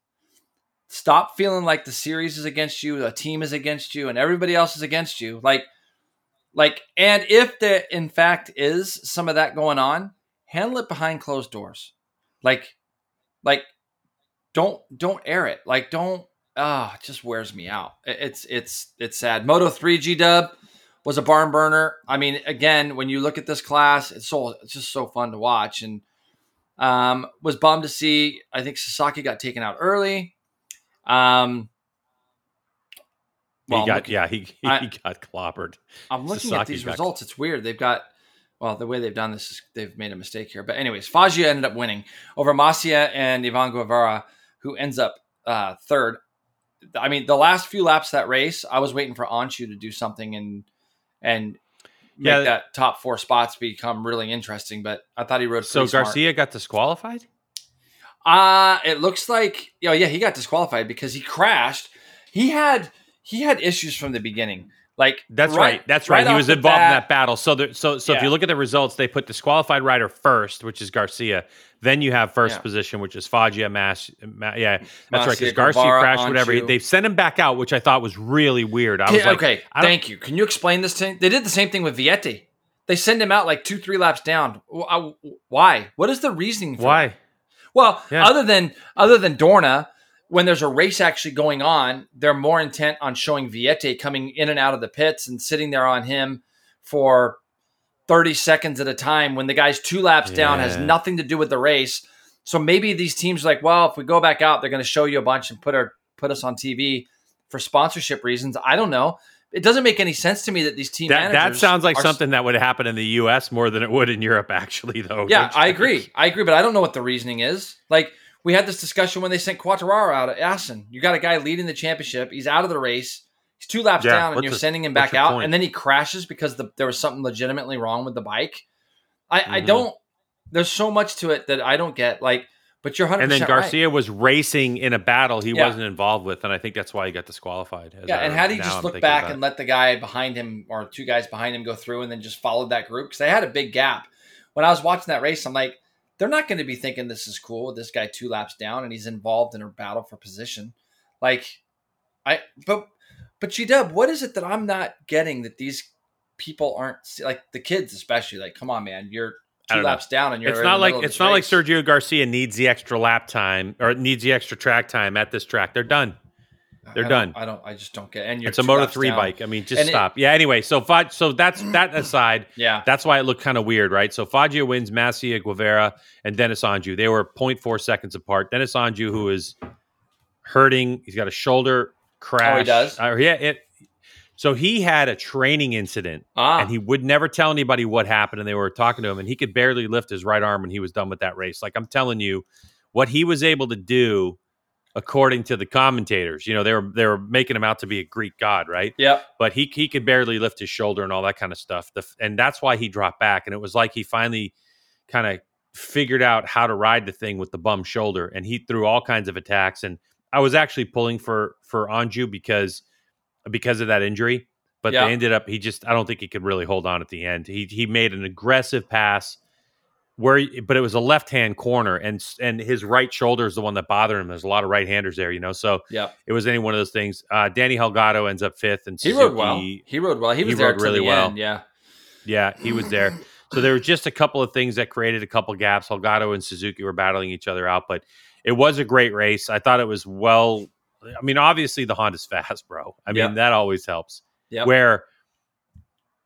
stop feeling like the series is against you the team is against you and everybody else is against you. Like like and if there in fact is some of that going on handle it behind closed doors. Like like don't don't air it. Like don't ah, it just wears me out. It's it's it's sad. Moto three G Dub was a barn burner. I mean, again, when you look at this class, it's so it's just so fun to watch. And um, was bummed to see. I think Sasaki got taken out early. Um, well, he got looking- yeah he, he I- got clobbered. I'm looking at these results. It's weird. They've got well, the way they've done this is they've made a mistake here. But anyways, Foggia ended up winning over Masia and Izan Guevara, who ends up uh, third. I mean, the last few laps that race, I was waiting for Öncü to do something and and make Yeah. that top four spots become really interesting. But I thought he rode So pretty smart. Garcia got disqualified. Uh it looks like oh yeah, he got disqualified because he crashed. He had he had issues from the beginning. Like That's right. That's right. he was the involved in that battle. So, there, so, so if you look at the results, they put disqualified rider first, which is Garcia. Then you have first Yeah. position, which is Foggia, Mass. Ma, yeah, that's right. Because Garcia Guevara, crashed. Whatever. Öncü. They sent him back out, which I thought was really weird. I was Okay, like, okay, thank you. Can you explain this to me? They did the same thing with Vietti. They send him out like two, three laps down. Uh, Why? What is the reasoning for why? that? Well, Yeah. other than other than Dorna, when there's a race actually going on, they're more intent on showing Vietti coming in and out of the pits and sitting there on him for 30 seconds at a time when the guy's two laps down has nothing to do with the race. So maybe these teams are like, well, if we go back out, they're going to show you a bunch and put our put us on TV for sponsorship reasons. I don't know. It doesn't make any sense to me that these team That, that sounds like are- something that would happen in the U.S. more than it would in Europe, actually. Though. Yeah, I agree. I agree, but I don't know what the reasoning is. Like we had this discussion when they sent Quartararo out at Assen. You got a guy leading the championship. He's out of the race. He's two laps Yeah, down, and you're the- sending him back out, point? and then he crashes because the, there was something legitimately wrong with the bike. I, I Mhm. don't. There's so much to it that I don't get. Like, but you're 100. And then right. Garcia was racing in a battle he Yeah. wasn't involved with, and I think that's why he got disqualified. Yeah, I- and how do you just I'm look back and let the guy behind him or two guys behind him go through and then just followed that group? Because they had a big gap. When I was watching that race, I'm like, they're not going to be thinking this is cool with this guy two laps down and he's involved in a battle for position. Like, I but but G Dub, what is it that I'm not getting that these people aren't like the kids especially? Like, come on, man, you're two don't know. laps down and you're It's not like it's not like. Sergio Garcia needs the extra lap time or needs the extra track time at this track. They're done. They're I done. I don't. I just don't get. And you're It's a Moto three down. bike. I mean, just And it- stop. yeah. Anyway, so Fod, so that's that aside. Yeah, That's why it looked kind of weird, right? So Foggia wins, Masia Guevara, and Deniz Öncü. They were 0.4 seconds apart. Deniz Öncü, who is hurting, he's got a shoulder crash. Oh, he does? Uh, yeah, it. So he had a training incident, ah, and he would never tell anybody what happened. And they were talking to him, and he could barely lift his right arm when he was done with that race. Like I'm telling you, what he was able to do, according to the commentators, you know, they were they were making him out to be a Greek god, right? yep. but he he could barely lift his shoulder and all that kind of stuff. The, and that's why he dropped back. And it was like he finally kind of figured out how to ride the thing with the bum shoulder, and he threw all kinds of attacks. And I was actually pulling for for Öncü because because of that injury, but Yeah. they ended up he just I don't think he could really hold on at the end. He he made an aggressive pass. Where, but it was a left-hand corner, and and his right shoulder is the one that bothered him. There's a lot of right-handers there, you know. So yeah it was any one of those things. Uh, Danny Holgado ends up fifth, and He Suzuki, rode well. He rode well. He was he there rode really the well. end, Yeah. Yeah, he was there. So there were just a couple of things that created a couple gaps. Holgado and Suzuki were battling each other out, but it was a great race. I thought it was well. I mean, obviously the Honda's fast, bro. I mean, Yep. that always helps. Yep. Where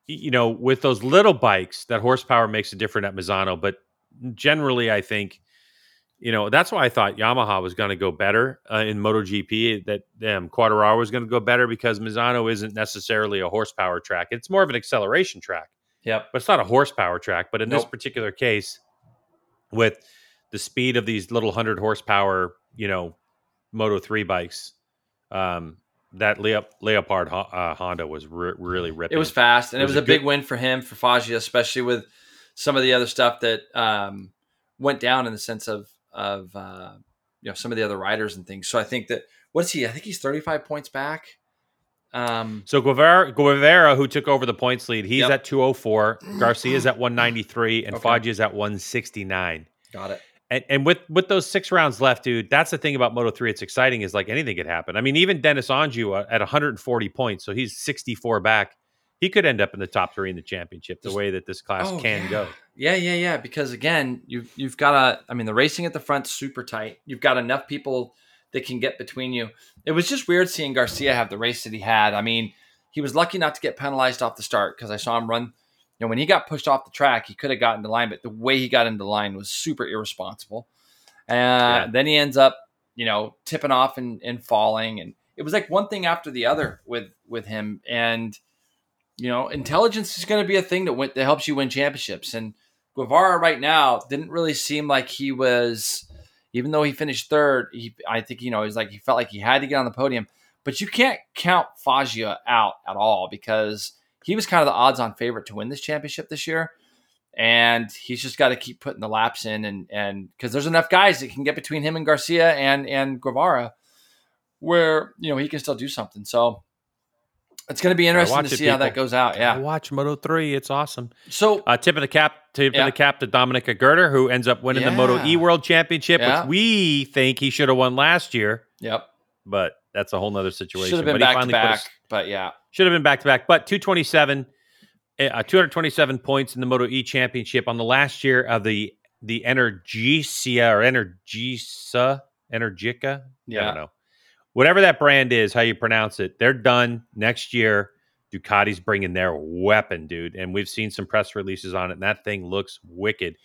you know, with those little bikes, that horsepower makes a difference at Misano. But generally, I think you know that's why I thought Yamaha was going to go better uh, in MotoGP. That um, Quartararo was going to go better because Misano isn't necessarily a horsepower track; it's more of an acceleration track Yep. but it's not a horsepower track. But in this particular case, with the speed of these little hundred horsepower, you know, Moto three bikes, um, that Leop- Leopard uh, Honda was re- really ripping. It was fast, and It it was was, a a big win for him, for Foggia, especially with some of the other stuff that um, went down in the sense of of uh, you know some of the other riders and things. So I think that what's he? I think he's thirty five points back. Um, So Guevara, Guevara, who took over the points lead, he's Yep. at 204. Garcia's at 193, and Okay. Foggia's at 169. got it. And, and with with those six rounds left, dude, that's the thing about Moto three. It's exciting. Is like anything could happen. I mean, even Deniz Öncü uh, at 140 points, so he's 64 back. He could end up in the top three in the championship. The way that this class Oh, can yeah. go. Yeah, yeah, yeah. Because again, you've you've got a. I mean, the racing at the front's super tight. You've got enough people that can get between you. It was just weird seeing Garcia have the race that he had. I mean, he was lucky not to get penalized off the start because I saw him run. You know, when he got pushed off the track, he could have gotten to line, but the way he got into line was super irresponsible. Uh, Then he ends up, you know, tipping off and, and falling, and it was like one thing after the other with with him. And you know, intelligence is going to be a thing that went, that helps you win championships. And Guevara right now didn't really seem like he was, even though he finished third. He, I think, you know, he's like he felt like he had to get on the podium. But you can't count Foggia out at all because he was kind of the odds-on favorite to win this championship this year. And he's just got to keep putting the laps in, and and because there's enough guys that can get between him and Garcia and and Guevara, where you know he can still do something. So it's going to be interesting to it, see how that goes out. Yeah, I Yeah. watch Moto three. It's awesome. So Uh, tip of the cap, tip Yeah. of the cap to Dominique Aegerter, who ends up winning the Moto E World Championship, Yeah. which we think he should have won last year, yep, but that's a whole nother situation. should have been but back to back, but yeah, Should have been back to back, but 227, uh, 227 points in the Moto E Championship on the last year of the the Energicia or Energisa, Energica. I Yeah. don't know. Whatever that brand is, how you pronounce it, they're done next year. Ducati's bringing their weapon, dude. And we've seen some press releases on it, and that thing looks wicked.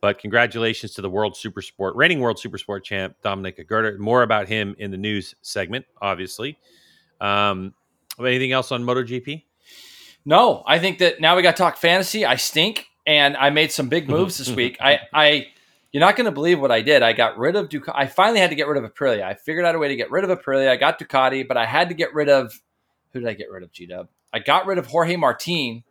But congratulations to the World Supersport, reigning World Supersport champ, Dominic Aegerter. More about him in the news segment, obviously. Um, anything else on MotoGP? No, I think that now we got to talk fantasy. I stink, and I made some big moves this week. I, I, You're not going to believe what I did. I got rid of Ducati. I finally had to get rid of Aprilia. I figured out a way to get rid of Aprilia. I got Ducati, but I had to get rid of who did I get rid of? G Dub. I got rid of Jorge Martin,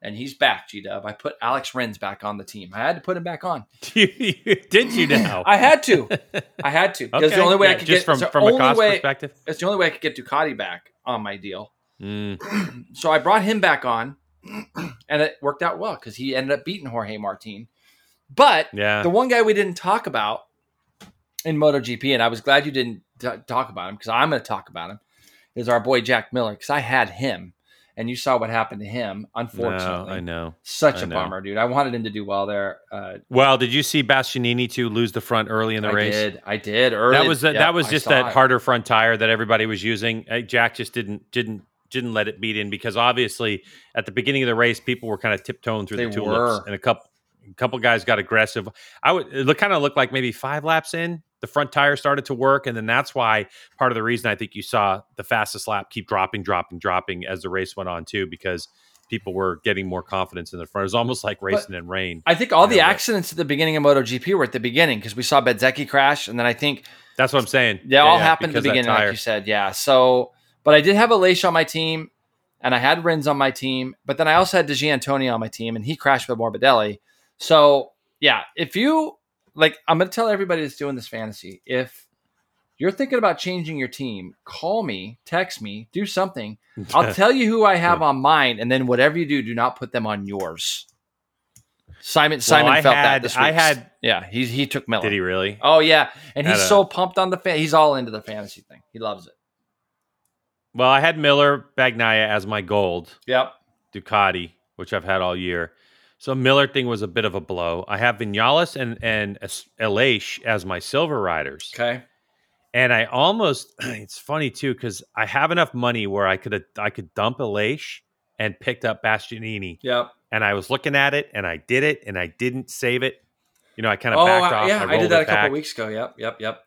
and he's back. G Dub. I put Alex Rins back on the team. I had to put him back on. Did you now? I had to. I had to. Because the only way Yeah, I could just get from from a cost way, perspective. It's the only way I could get Ducati back on my deal. Mm, So I brought him back on, and it worked out well because he ended up beating Jorge Martin. But yeah. the one guy we didn't talk about in MotoGP, and I was glad you didn't t- talk about him because I'm going to talk about him, is our boy Jack Miller because I had him, and you saw what happened to him. no, Unfortunately, I know. such I a know. bummer, dude. I wanted him to do well there. Uh, Well, did you see Bastianini to lose the front early in the I race? I did, I did. Early, That was Yep, that was just that it. harder front tire that everybody was using. Uh, Jack just didn't didn't didn't let it beat in because obviously at the beginning of the race people were kind of tiptoeing through They the tulips were. and a couple a couple guys got aggressive. I would it kind of looked like maybe five laps in the front tire started to work and then that's why part of the reason I think you saw the fastest lap keep dropping dropping dropping as the race went on too because people were getting more confidence in the front. It was almost like racing in rain. I think all the Yeah, but- accidents at the beginning of MotoGP were at the beginning because we saw Bezzecchi crash, and then I think That's what I'm saying. they all happened at the beginning, like you said. Yeah. So, but I did have a Aleix on my team, and I had Rins on my team, but then I also had Di Giannantonio on my team, and he crashed with Morbidelli. So, yeah, if you like, I'm going to tell everybody that's doing this fantasy if you're thinking about changing your team, call me, text me, do something. I'll tell you who I have on mine, and then whatever you do, do not put them on yours. Simon Simon I felt had- that this week. I had- yeah, he he took Miller. Did he really? Oh yeah, and he's a- so pumped on the fan. He's all into the fantasy thing. He loves it. Well, I had Miller Bagnaia as my gold. Yep. Ducati, which I've had all year. So Miller thing was a bit of a blow. I have Vinales and and Aleix as my silver riders, Okay. and I almost it's funny too because I have enough money where I could I could dump Aleix and picked up Bastianini, Yep. and I was looking at it and I did it and I didn't save it. You know, I kind of Oh backed I- off. yeah, I, I, did that a couple weeks ago. Yep. Yep. Yep.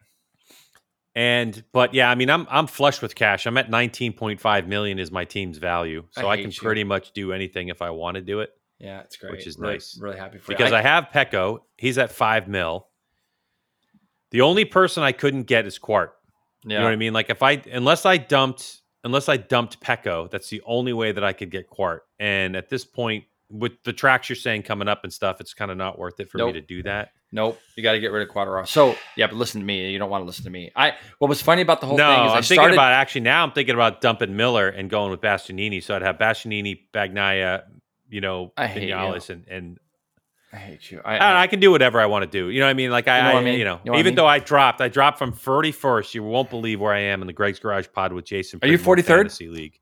And but yeah, I mean, I'm I'm flush with cash. I'm at 19.5 million is my team's value, so I I, can you. pretty much do anything if I want to do it. Yeah, it's great. Which is really, nice. Really happy for you. because you. I, have Pecco. He's at five mil. The only person I couldn't get is Quart. yeah. You know what I mean? Like if I unless I dumped unless I dumped Pecco, that's the only way that I could get Quart. And at this point, with the tracks you're saying coming up and stuff, it's kind of not worth it for Nope. me to do that. Nope. You got to get rid of Quartararo. So yeah, but listen to me. You don't want to listen to me. I. What was funny about the whole no, thing is I'm I thinking started. about actually now. I'm thinking about dumping Miller and going with Bastianini. So I'd have Bastianini, Bagnaia, you know, I hate you. And and I hate you. I, don't I can do whatever I want to do. You know what I mean? Like I, You know I I mean? you know, know I even mean? though I dropped, I dropped from 31st. You won't believe where I am in the Greg's Garage Pod with Jason. Are you Pridmore 43rd? Fantasy League?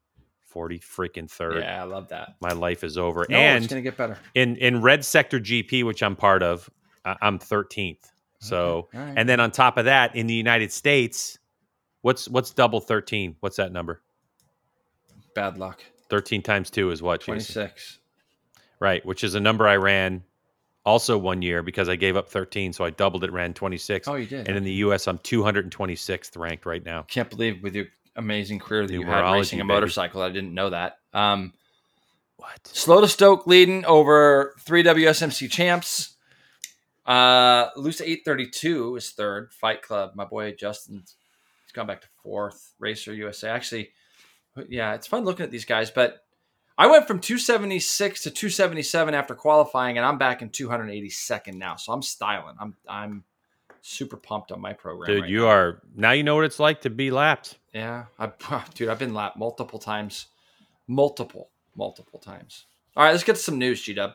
40 freaking third. Yeah, I love that. My life is over. No, and it's gonna get better. in in Red Sector GP, which I'm part of, I- I'm 13th. So, right. and then on top of that, in the United States, what's what's double 13? What's that number? Bad luck. 13 times two is what? Twenty six. Right, which is a number I ran also one year because I gave up 13, so I doubled it, ran 26. Oh, you did. And in the U.S., I'm 226th ranked right now. can't believe with your amazing career that you had racing a baby. motorcycle. I didn't know that. Um, What? Slow to Stoke leading over three WSMC champs. Uh, Luce 832 is third. Fight Club, my boy Justin, he's gone back to fourth. Racer USA. Actually, yeah, it's fun looking at these guys, but I went from 276 to 277 after qualifying, and I'm back in 282nd now. So I'm styling. I'm I'm super pumped on my program. Dude, right you now. are now you know what it's like to be lapped. Yeah, I, dude, I've been lapped multiple times, multiple, multiple times. All right, let's get some news, G Dub.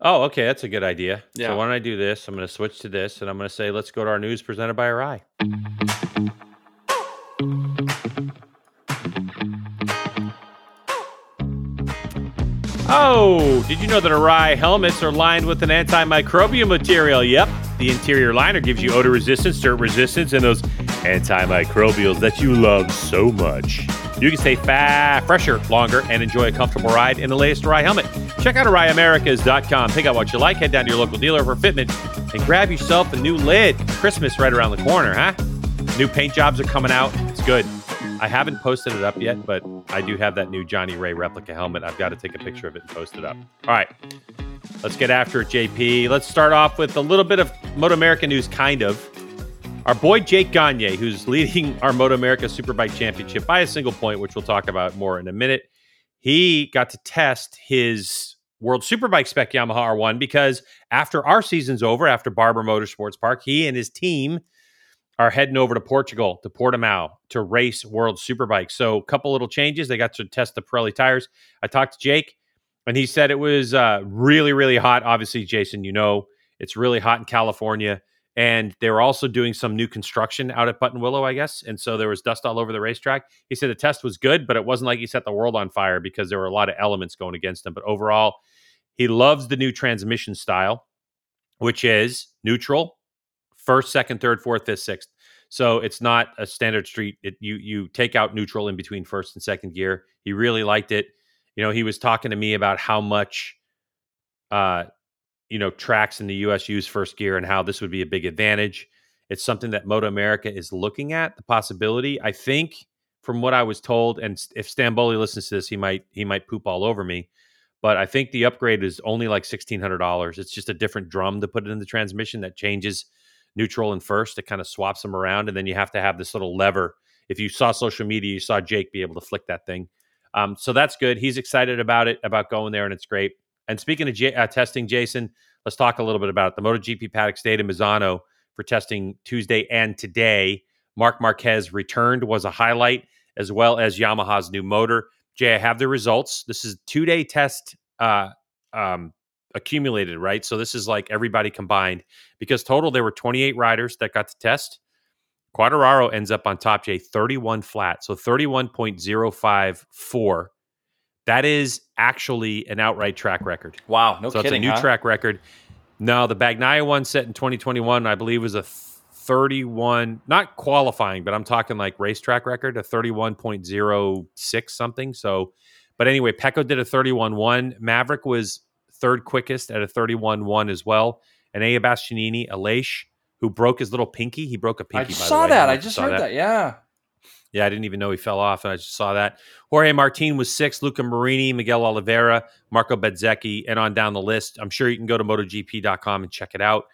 Oh, okay, that's a good idea. Yeah. So why don't I do this? I'm going to switch to this, and I'm going to say, let's go to our news presented by Arai. Oh, did you know that Arai helmets are lined with an antimicrobial material? Yep. The interior liner gives you odor resistance, dirt resistance, and those antimicrobials that you love so much. You can stay fa- fresher, longer, and enjoy a comfortable ride in the latest Arai helmet. Check out AraiAmericas.com. Pick out what you like, head down to your local dealer for fitment, and grab yourself a new lid. Christmas right around the corner, huh? New paint jobs are coming out. It's good. I haven't posted it up yet, but I do have that new Johnny Rea replica helmet. I've got to take a picture of it and post it up. All right. Let's get after it, JP. Let's start off with a little bit of Moto America news, kind of. Our boy Jake Gagne, who's leading our Moto America Superbike Championship by a single point, which we'll talk about more in a minute, he got to test his World Superbike Spec Yamaha R1 because after our season's over, after Barber Motorsports Park, he and his team are heading over to Portugal, to Portimao, to race World Superbike. So, a couple little changes. They got to test the Pirelli tires. I talked to Jake, and he said it was uh, really, really hot. Obviously, Jason, you know, it's really hot in California. And they were also doing some new construction out at Buttonwillow, I guess. And so there was dust all over the racetrack. He said the test was good, but it wasn't like he set the world on fire because there were a lot of elements going against him. But overall, he loves the new transmission style, which is neutral, first, second, third, fourth, fifth, sixth. So it's not a standard street. It, you you take out neutral in between first and second gear. He really liked it. You know, he was talking to me about how much uh you know tracks in the US use first gear and how this would be a big advantage. It's something that Moto America is looking at the possibility. I think from what I was told, and if Stamboli listens to this, he might he might poop all over me. But I think the upgrade is only like sixteen hundred dollars. It's just a different drum to put it in the transmission that changes neutral and first. It kind of swaps them around, and then you have to have this little lever. If you saw social media, you saw Jake be able to flick that thing. Um, so that's good. He's excited about it, about going there, and it's great. And speaking of J- uh, testing, Jason, let's talk a little bit about it. The MotoGP paddock stayed in Misano for testing Tuesday and today. Marc Marquez returned was a highlight, as well as Yamaha's new motor. Jay, I have the results. This is two day test uh, um, accumulated, right? So this is like everybody combined because total there were 28 riders that got to test. Quartararo ends up on top, Jay, 31 flat. So 31.054 that is actually an outright track record. Wow, no so kidding. it's a new huh? track record. No, the Bagnaia one set in 2021, I believe, was a 31, not qualifying, but I'm talking like racetrack record, a 31.06 something. So, but anyway, Pecco did a 31.1. Maverick was third quickest at a 31 1 as well. And Ea Bastianini, Aleix, who broke his little pinky. He broke a pinky. by the saw that. don't I just heard that. Yeah. yeah, I didn't even know he fell off, and I just saw that. Jorge Martin was six, Luca Marini, Miguel Oliveira, Marco Bezzecchi, and on down the list. I'm sure you can go to MotoGP.com and check it out.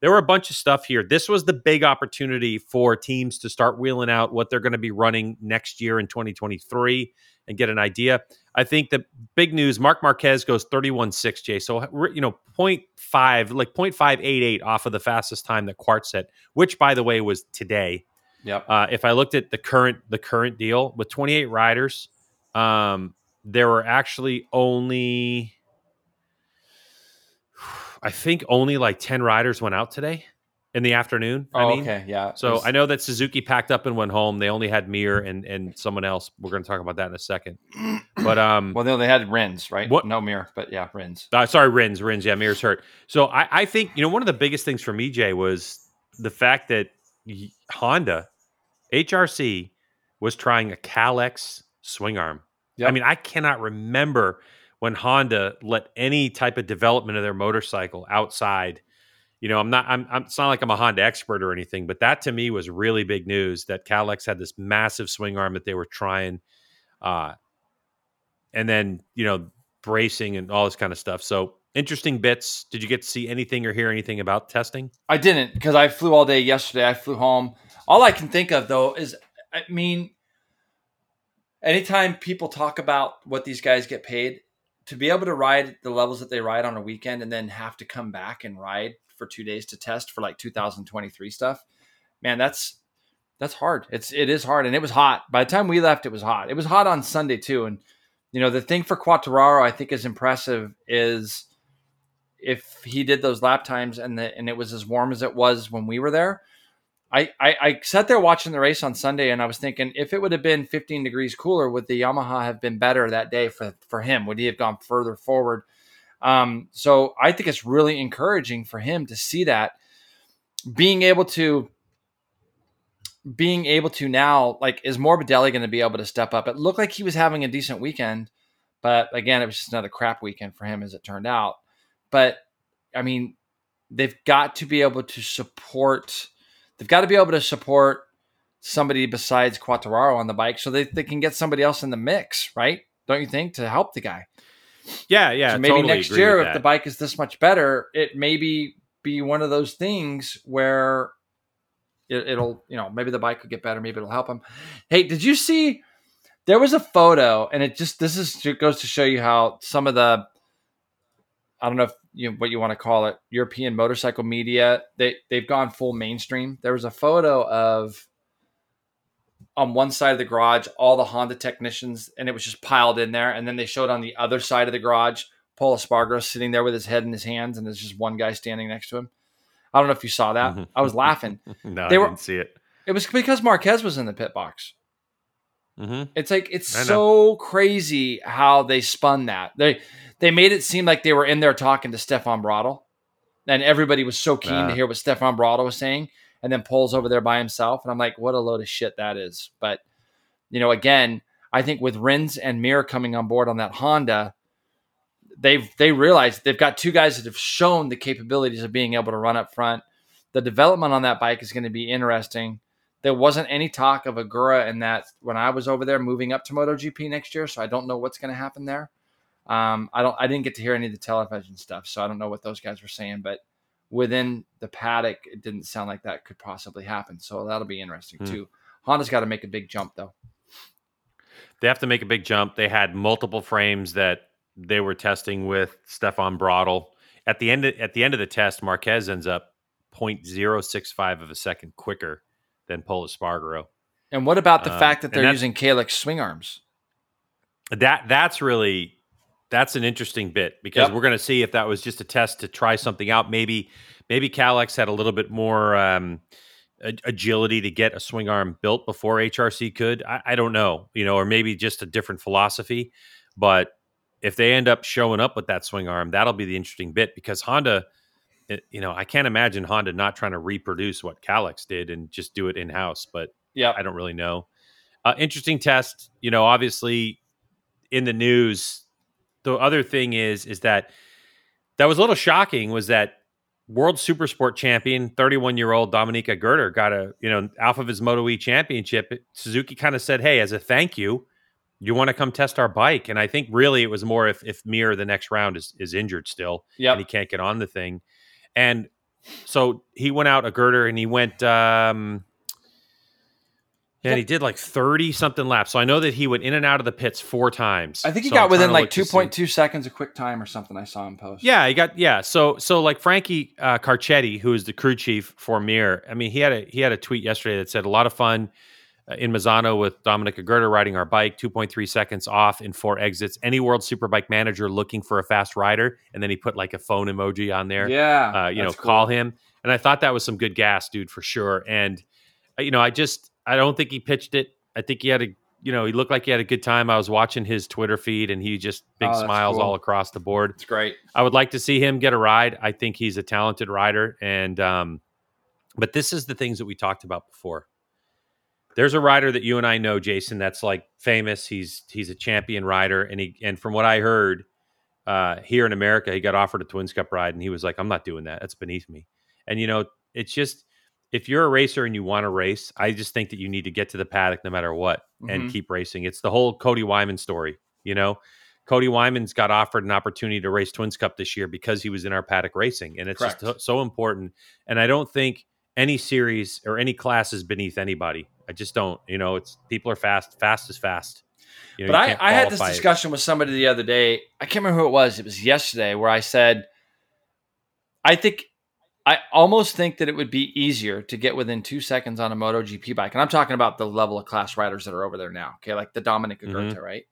There were a bunch of stuff here. This was the big opportunity for teams to start wheeling out what they're going to be running next year in 2023 and get an idea. I think the big news Marc Marquez goes 31.6, Jay. So, you know, 0.5, like 0.588 off of the fastest time that Quart set, which, by the way, was today. Yep. Uh, if I looked at the current the current deal with 28 riders, um, there were actually only, I think, only like 10 riders went out today in the afternoon. Oh, I mean, okay. Yeah. so I know that Suzuki packed up and went home. They only had Mir and and someone else. We're going to talk about that in a second. But um, Well, no, they had Rins, right? What- No Mir, but yeah, Rins. uh, sorry, Rins, Rins. Yeah, Mir's hurt. So I, I think you know one of the biggest things for me, Jay, was the fact that Honda, HRC, was trying a Kalex swing arm. I mean, I cannot remember when Honda let any type of development of their motorcycle outside. You know, I'm not. I'm. I'm it's not like I'm a Honda expert or anything, but that to me was really big news that Kalex had this massive swing arm that they were trying, uh, and then you know bracing and all this kind of stuff. So interesting bits. Did you get to see anything or hear anything about testing? I didn't because I flew all day yesterday. I flew home. All I can think of though is, I mean, anytime people talk about what these guys get paid, to be able to ride the levels that they ride on a weekend and then have to come back and ride for two days to test for like 2023 stuff, man, that's that's hard. It's it is hard, and it was hot. By the time we left, it was hot. It was hot on Sunday too, and you know the thing for Quartararo I think is impressive is if he did those lap times and the, and it was as warm as it was when we were there. I, I, I sat there watching the race on Sunday and I was thinking if it would have been 15 degrees cooler, would the Yamaha have been better that day for, for him? Would he have gone further forward? Um, so I think it's really encouraging for him to see that being able to being able to now like is Morbidelli going to be able to step up? It looked like he was having a decent weekend, but again, it was just another crap weekend for him as it turned out. But I mean, they've got to be able to support. They've got to be able to support somebody besides Quartararo on the bike so they, they can get somebody else in the mix, right? Don't you think to help the guy? Yeah, yeah. So maybe totally next year, if the bike is this much better, it maybe be one of those things where it, it'll, you know, maybe the bike could get better, maybe it'll help him. Hey, did you see? There was a photo, and it just this is it goes to show you how some of the I don't know if you what you want to call it European motorcycle media they they've gone full mainstream. There was a photo of on one side of the garage all the Honda technicians, and it was just piled in there, and then they showed on the other side of the garage Pol Espargaro sitting there with his head in his hands, and there's just one guy standing next to him. I don't know if you saw that. I was laughing. no, they I were- didn't see it. It was because Marquez was in the pit box. hmm It's like it's so crazy how they spun that. They they made it seem like they were in there talking to Stefan Bradl, and everybody was so keen to Ah. hear what Stefan Bradl was saying. And then Pol's over there by himself, and I'm like, what a load of shit that is. But you know, again, I think with Rins and Mir coming on board on that Honda, they've they realized they've got two guys that have shown the capabilities of being able to run up front. The development on that bike is going to be interesting. There wasn't any talk of Ogura in that when I was over there moving up to MotoGP next year, so I don't know what's going to happen there. Um, I don't. I didn't get to hear any of the television stuff, so I don't know what those guys were saying. But within the paddock, it didn't sound like that could possibly happen. So that'll be interesting Hmm. too. Honda's got to make a big jump though. They have to make a big jump. They had multiple frames that they were testing with Stefan Bradl. At the end of, at the end of the test, Marquez ends up 0.065 of a second quicker than Pol Espargaro. And what about the Um, fact that they're using Kalex swing arms? That that's really that's an interesting bit because Yep. we're going to see if that was just a test to try something out. Maybe maybe Kalex had a little bit more um, agility to get a swing arm built before HRC could. I, I don't know, you know, or maybe just a different philosophy. But if they end up showing up with that swing arm, that'll be the interesting bit because Honda. it- You know, I can't imagine Honda not trying to reproduce what Kalex did and just do it in house. But Yeah, I don't really know. Uh, interesting test. You know, obviously in the news. The other thing is is that that was a little shocking. Was that World Supersport champion, 31 year old Dominica Gerter got a you know off of his Moto E championship. Suzuki kind of said, "Hey, as a thank you, you want to come test our bike?" And I think really it was more if if Mir the next round is is injured still Yep. and he can't get on the thing, and so he went out a girder and he went. um and he did like 30 something laps. So I know that he went in and out of the pits four times. I think he So got I'm within like look to two see- point two seconds of quick time or something. I saw him post. Yeah, he got yeah. So so like Frankie uh, Carchedi, who is the crew chief for Mir. I mean, he had a he had a tweet yesterday that said a lot of fun uh, in Misano with Dominic Aegerter riding our bike, 2.3 seconds off in four exits. Any World Superbike manager looking for a fast rider, and then he put like a phone emoji on there. yeah. uh, you know, cool. call him. And I thought that was some good gas, dude, for sure. And uh, you know, I just I don't think he pitched it. I think he had a you know he looked like he had a good time. I was watching his Twitter feed, and he just big Oh, smiles cool. all across the board. It's great. I would like to see him get a ride. I think he's a talented rider, and um, but this is the things that we talked about before. There's a rider that you and I know, Jason. That's like famous. He's he's a champion rider, and he and from what I heard uh, here in America, he got offered a Twins Cup ride, and he was like, "I'm not doing that. That's beneath me." And you know, it's just if you're a racer and you want to race, I just think that you need to get to the paddock no matter what and Mhm. keep racing. It's the whole Cody Wyman story, you know. Cody Wyman's got offered an opportunity to race Twins Cup this year because he was in our paddock racing, and it's just Correct. so- so important. And I don't think any series or any class is beneath anybody. I just don't. You know, it's people are fast. Fast is fast. You know, But I, I had this qualify it. discussion with somebody the other day. I can't remember who it was. It was yesterday where I said, I think, I almost think that it would be easier to get within two seconds on a MotoGP bike. And I'm talking about the level of class riders that are over there now. Okay. Like the Dominic mm-hmm. Aegerter, right?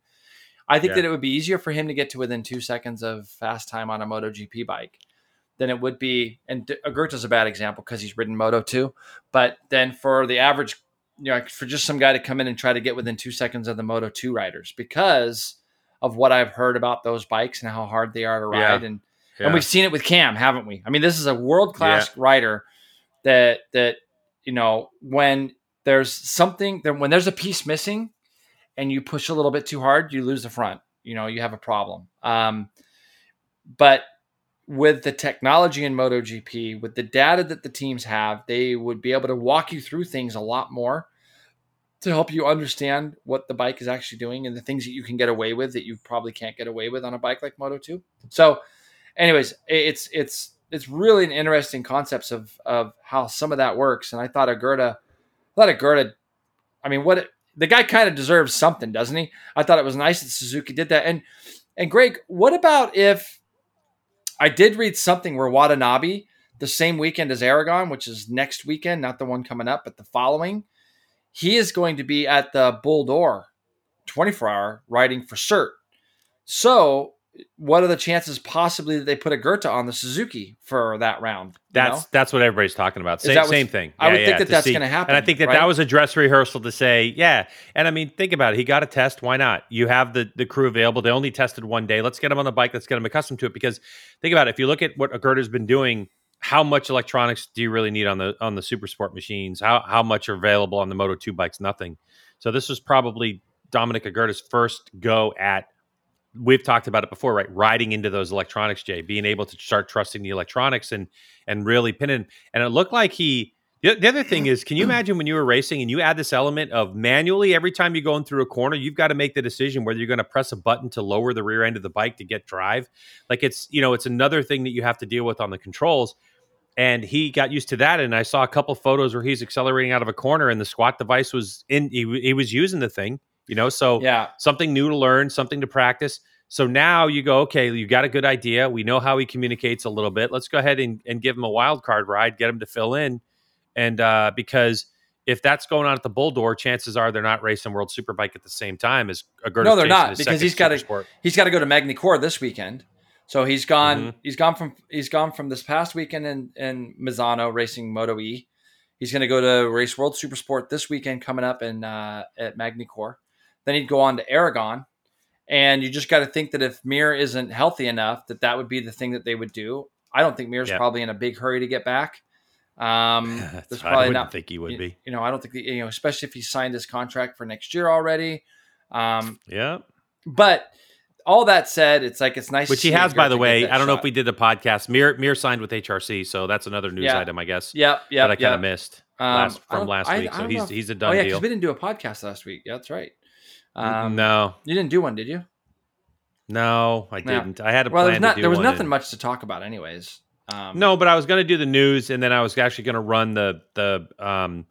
I think Yeah. that it would be easier for him to get to within two seconds of fast time on a MotoGP bike than it would be. And Aegerter's a bad example because he's ridden Moto 2. But then for the average you know, for just some guy to come in and try to get within two seconds of the Moto 2 riders because of what I've heard about those bikes and how hard they are to Yeah. ride. And, Yeah. and we've seen it with Cam, haven't we? I mean, this is a world class rider that, that, you know, when there's something, then when there's a piece missing and you push a little bit too hard, you lose the front. You know, you have a problem. Um, but with the technology in MotoGP, with the data that the teams have, they would be able to walk you through things a lot more. to help you understand what the bike is actually doing and the things that you can get away with that you probably can't get away with on a bike like Moto 2. So, anyways, it's it's it's really an interesting concepts of of how some of that works. And I thought Aegerter, I thought Aegerter, I mean, what the guy kind of deserves something, doesn't he? I thought it was nice that Suzuki did that. And and Greg, what about if I did read something where Watanabe the same weekend as Aragon, which is next weekend, not the one coming up, but the following, he is going to be at the Bol d'Or 24 hour riding for SERT. So, what are the chances possibly that they put Aegerter on the Suzuki for that round? That's know? that's what everybody's talking about. Same, same thing. I Yeah, would yeah, think that that's going to happen. And I think that right? that was a dress rehearsal to say, yeah. And I mean, think about it. He got a test. Why not? You have the the crew available. They only tested one day. Let's get him on the bike. Let's get him accustomed to it. Because think about it. If you look at what Aegerter's been doing, how much electronics do you really need on the on the super sport machines? How how much are available on the Moto Two bikes? Nothing. So this was probably Dominic Aegerter's first go at. We've talked about it before, right? Riding into those electronics, Jay, being able to start trusting the electronics and and really pinning. And it looked like he. The, the other thing is, can you imagine when you were racing and you add this element of manually every time you're going through a corner, you've got to make the decision whether you're going to press a button to lower the rear end of the bike to get drive. Like it's you know it's another thing that you have to deal with on the controls. And he got used to that, and I saw a couple photos where he's accelerating out of a corner, and the squat device was in. He, he was using the thing, you know. So yeah, something new to learn, something to practice. So now you go, okay, you got a good idea. We know how he communicates a little bit. Let's go ahead and, and give him a wild card ride, get him to fill in. And uh, because if that's going on at the Bol d'Or, chances are they're not racing World Superbike at the same time as Aegerter's No, they're not, because he's gotta- he's got to go to Magny this weekend. So he's gone. Mhm. He's gone from he's gone from this past weekend in in Misano racing Moto E. He's going to go to race World Supersport this weekend coming up in uh, at Magny Cours. Then he'd go on to Aragon, and you just got to think that if Mir isn't healthy enough, that that would be the thing that they would do. I don't think Mir's Yeah. probably in a big hurry to get back. Um, That's- I probably wouldn't not think he would you, be. you know, I don't think that, you know, especially if he signed his contract for next year already. Um, Yeah, but all that said, it's like it's nice. to which he has, by the way. I don't know if we did the podcast. Mir Mir signed with HRC, so that's another news Yeah. item, I guess. Yep, yep, that I kind yep. of missed Um, last, I from last I- week. I So he's if- he's a Oh done yeah, deal. because we didn't do a podcast last week. Yeah, that's right. Um, no, you didn't do one, did you? no, I No. didn't. I had a Well, plan not, there was nothing and- much to talk about, anyways. Um, No, but I was going to do the news, and then I was actually going to run the the um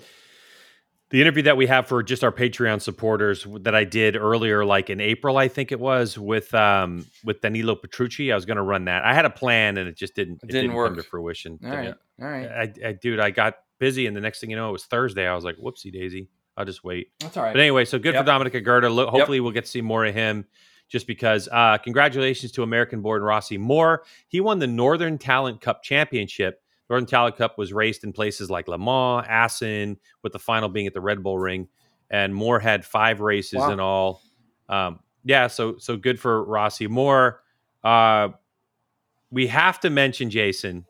the interview that we have for just our Patreon supporters that I did earlier, like in April, I think it was with um with Danilo Petrucci. I was going to run that. I had a plan, and it just didn't. It, didn't didn't, work. come to fruition. all right, all right, I, I, dude, I got busy, and the next thing you know, it was Thursday. I was like, "Whoopsie daisy." I'll just wait. that's all right. But anyway, so good Yep. for Dominic. Lo- hopefully, we'll get to see more of him. Just because, uh, congratulations to American born Rossi Moore. He won the Northern Talent Cup Championship. Northern Talent Cup was raced in places like Le Mans, Assen, with the final being at the Red Bull Ring. And Moore had five races Wow. in all. Um, yeah, so so good for Rossi Moore. Uh, we have to mention Jason,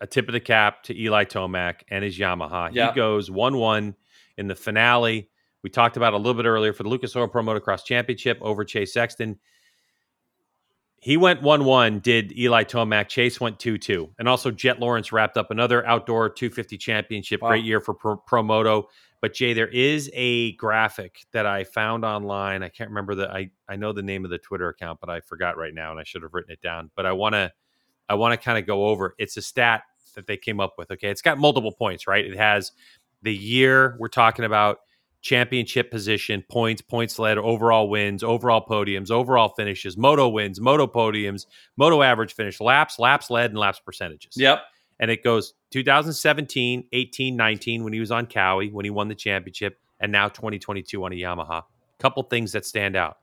a tip of the cap to Eli Tomac and his Yamaha. Yeah. He goes one one in the finale. We talked about a little bit earlier for the Lucas Oil Pro Motocross Championship over Chase Sexton. He went 1 1, did Eli Tomac. Chase went 2 2. And also, Jett Lawrence wrapped up another outdoor 250 championship. Wow. Great year for Pro, Pro Moto. But, Jay, there is a graphic that I found online. I can't remember the, I, I know the name of the Twitter account, but I forgot right now and I should have written it down. But I want to, I want to kind of go over. It's a stat that they came up with. Okay. It's got multiple points, right? It has the year we're talking about championship position, points, points led, overall wins, overall podiums, overall finishes, moto wins, moto podiums, moto average finish, laps, laps led, and laps percentages. Yep. And it goes 2017, 18, 19 when he was on Cowie, when he won the championship, and now 2022 on a Yamaha. A Couple things that stand out.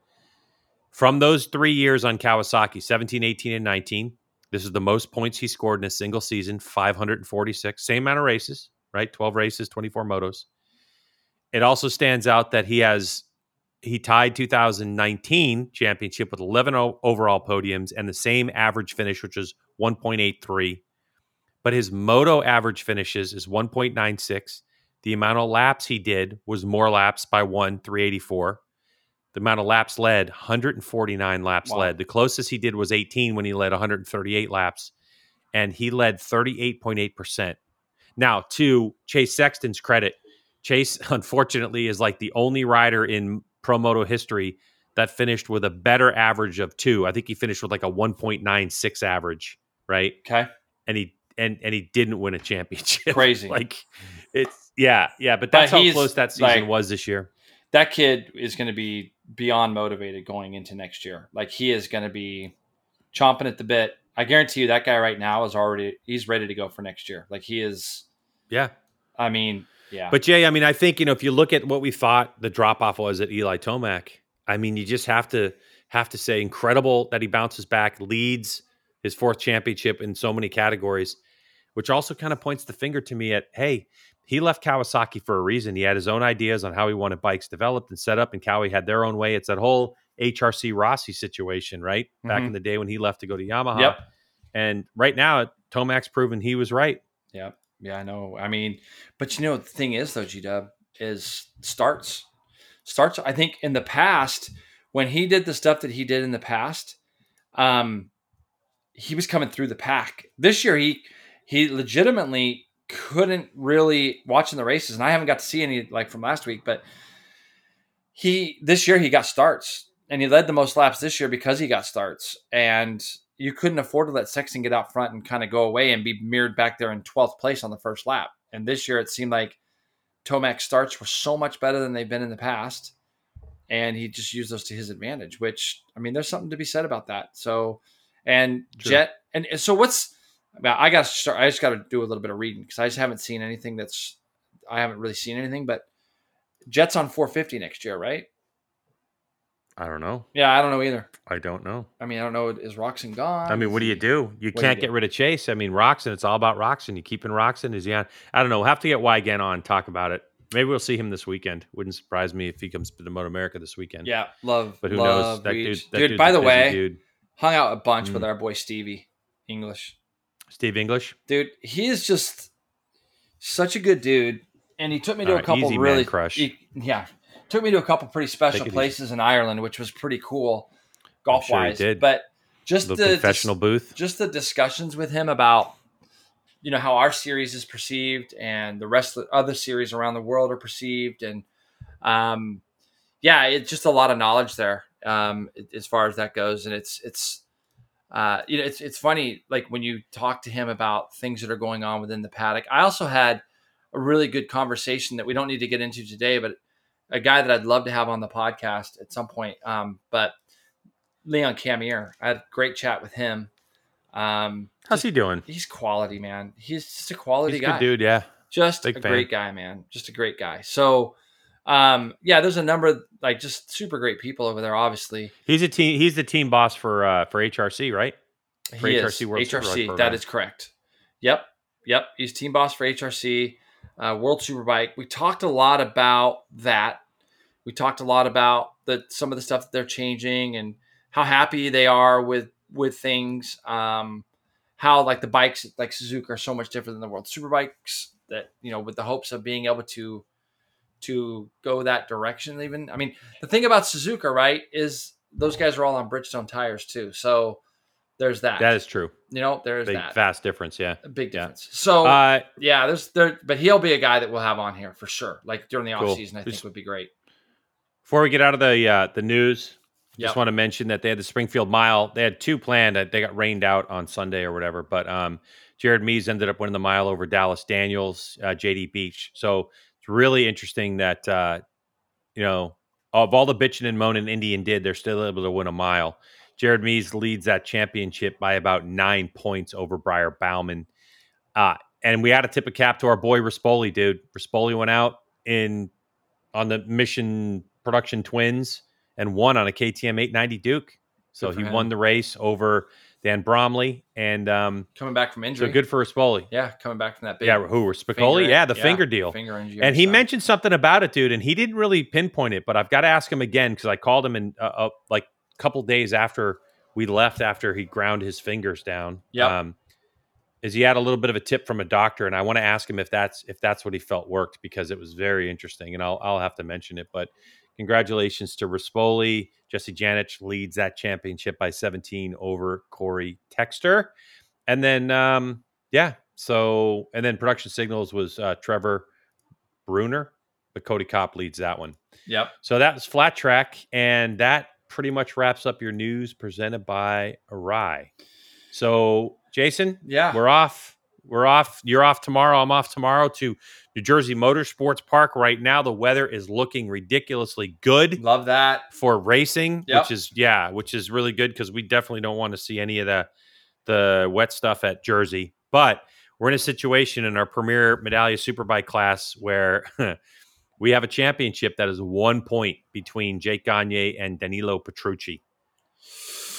From those three years on Kawasaki, 17, 18, and 19, this is the most points he scored in a single season, 546. Same amount of races, right? 12 races, 24 motos. It also stands out that he has he tied 2019 championship with 11 o- overall podiums and the same average finish, which is 1.83. But his moto average finishes is 1.96. The amount of laps he did was more laps by one, 384. The amount of laps led, 149 laps Wow. led. The closest he did was 18 when he led 138 laps, and he led 38.8%. Now, to Chase Sexton's credit, Chase, unfortunately, is like the only rider in Pro Moto history that finished with a better average of two. I think he finished with like a 1.96 average, right? Okay. And he and and he didn't win a championship. Crazy. like it's yeah, yeah, but that's But how close that season like- was this year. That kid is going to be beyond motivated going into next year. Like he is going to be chomping at the bit. I guarantee you that guy right now is already he's ready to go for next year. Like he is Yeah. I mean, yeah. But Jay, I mean, I think you know if you look at what we thought the drop off was at Eli Tomac, I mean, you just have to have to say incredible that he bounces back, leads his fourth championship in so many categories, which also kind of points the finger to me at hey, he left Kawasaki for a reason. He had his own ideas on how he wanted bikes developed and set up, and Cowie had their own way. It's that whole HRC Rossi situation, right? Back Mhm. in the day when he left to go to Yamaha. Yep. And right now, Tomac's proven he was right. Yep. Yeah, I know. I mean, but you know, the thing is though, G Dub is starts. Starts. I think in the past, when he did the stuff that he did in the past, um, he was coming through the pack. This year, he he legitimately couldn't really watching the races, and I haven't got to see any like from last week, but he this year he got starts and he led the most laps this year because he got starts and you couldn't afford to let Sexton get out front and kind of go away and be mirrored back there in 12th place on the first lap. And this year it seemed like Tomac's starts were so much better than they've been in the past. And he just used those to his advantage, which I mean, there's something to be said about that. So, and True. Jett, and and so what's, I got to start, I just got to do a little bit of reading because I just haven't seen anything that's, I haven't really seen anything, but Jett's on 450 next year, right? I don't know. Yeah, I don't know either. I don't know. I mean, I don't know. Is Roczen gone? I mean, what do you do? You What can't you get do? rid of Chase. I mean, Roczen, it's all about Roczen. You keeping Roczen? Is he on? I don't know. We'll have to get Weigandt on, talk about it. Maybe we'll see him this weekend. Wouldn't surprise me if he comes to Moto America this weekend. Yeah, love. But who love knows? That dude, that dude. By the way, dude. hung out a bunch with Mm. our boy Stevie English. Steve English. Dude, he is just such a good dude, and he took me to All a right, couple really crush. he- yeah, took me to a couple pretty special it easy. places in Ireland, which was pretty cool, golf sure wise. did. But just The the confessional booth. just the discussions with him about you know how our series is perceived and the rest of the other series around the world are perceived and um yeah it's just a lot of knowledge there um as far as that goes and it's it's uh you know it's it's funny like when you talk to him about things that are going on within the paddock i also had a really good conversation that we don't need to get into today but a guy that i'd love to have on the podcast at some point um but leon camier i had a great chat with him um How's he doing? he's quality, man. He's just a quality He's a guy. good dude. Yeah. Just Big a fan. great guy, man. Just a great guy. So, um, yeah, there's a number of like just super great people over there. Obviously, He's a team. He's the team boss for uh for HRC, right? For he HRC is World HRC. That is correct. Yep, yep. He's team boss for HRC uh, World Superbike. We talked a lot about that. We talked a lot about the some of the stuff that they're changing and how happy they are with with things. Um, how like the bikes like Suzuka are so much different than the World Superbikes. That you know, with the hopes of being able to to go that direction. Even I mean, the thing about Suzuka, right, is those guys are all on Bridgestone tires too. So there's that. That is true. you know, there's Big that vast difference. Yeah. a big yeah. difference. So Uh, yeah, there's there, but he'll be a guy that we'll have on here for sure. Like during the off Cool. season, I think Just- would be great. Before we get out of the uh, the news, Yep. just want to mention that they had the Springfield Mile. They had two planned. uh, They got rained out on Sunday or whatever. But um, Jared Mees ended up winning the mile over Dallas Daniels, uh, JD Beach. So it's really interesting that uh, you know of all the bitching and moaning Indian did, they're still able to win a mile. Jared Mees leads that championship by about nine points over Briar Bauman. Uh, and we had to tip a cap to our boy Rispoli, dude. Rispoli went out in on the Mission Production Twins and won on a KTM 890 Duke. So he him. won the race over Dan Bromley, and um, Coming back from injury, so good for Rispoli. Yeah, coming back from that big Yeah, who Spicoli? Yeah, the finger deal. finger injury. And he so. mentioned something about it, dude, and he didn't really pinpoint it, but I've got to ask him again because I called him and uh, uh, like couple days after we left after he ground his fingers down. Yep. Um, is he had a little bit of a tip from a doctor, and I want to ask him if that's if that's what he felt worked because it was very interesting, and I'll I'll have to mention it. But congratulations to Rispoli. Jesse Janisch leads that championship by 17 over Corey Texter, and then um, yeah, so and then production signals was uh, Trevor Brunner. but Kody Kopp leads that one. Yep. So that was flat track, and that pretty much wraps up your news presented by Arai. So, Jason, Yeah. we're off. We're off. You're off tomorrow. I'm off tomorrow to New Jersey Motorsports Park. Right now, the weather is looking ridiculously good Love that. for racing, Yep. which is yeah, which is really good because we definitely don't want to see any of the the wet stuff at Jersey. But we're in a situation in our premier medallia superbike class where we have a championship that is one point between Jake Gagne and Danilo Petrucci.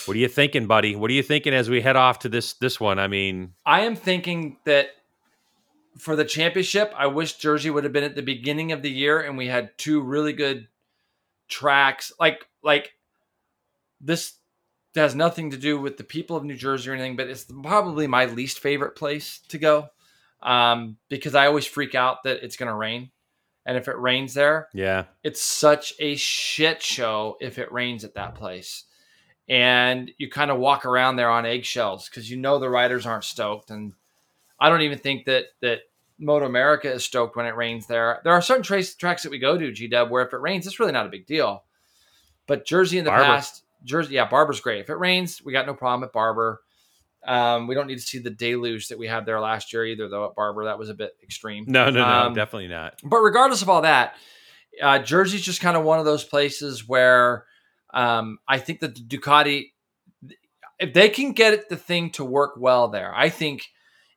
What are you thinking, buddy? What are you thinking as we head off to this this one? I mean, I am thinking that for the championship, I wish Jersey would have been at the beginning of the year and we had two really good tracks. Like like this has nothing to do with the people of New Jersey or anything, but it's probably my least favorite place to go um, because I always freak out that it's going to rain, and if it rains there, yeah, it's such a shit show if it rains at that place. And you kind of walk around there on eggshells because you know the riders aren't stoked. And I don't even think that that Moto America is stoked when it rains there. There are certain trace tracks that we go to, G Dub, where if it rains, it's really not a big deal. But Jersey in the Barber. past, Jersey, yeah, Barber's great. If it rains, we got no problem at Barber. Um, we don't need to see the deluge that we had there last year either, though. At Barber, that was a bit extreme. no, no, no, Um, definitely not. But regardless of all that, uh, Jersey's just kind of one of those places where um, I think that the Ducati, if they can get the thing to work well there, I think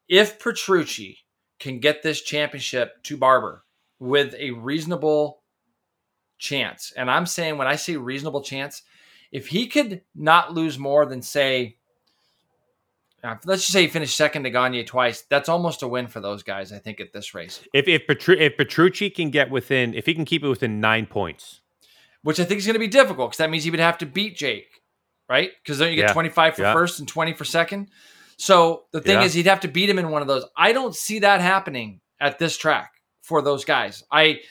if Petrucci can get this championship to Barber with a reasonable chance, and I'm saying when I say reasonable chance, if he could not lose more than say, Uh, let's just say he finished second to Gagne twice, that's almost a win for those guys. I think at this race. If if, Petru- if Petrucci can get within, if he can keep it within nine points, which I think is going to be difficult because that means he would have to beat Jake, right? Because then you get Yeah. 25 for Yeah. first and 20 for second. So the thing Yeah. is, he'd have to beat him in one of those. I don't see that happening at this track for those guys. I,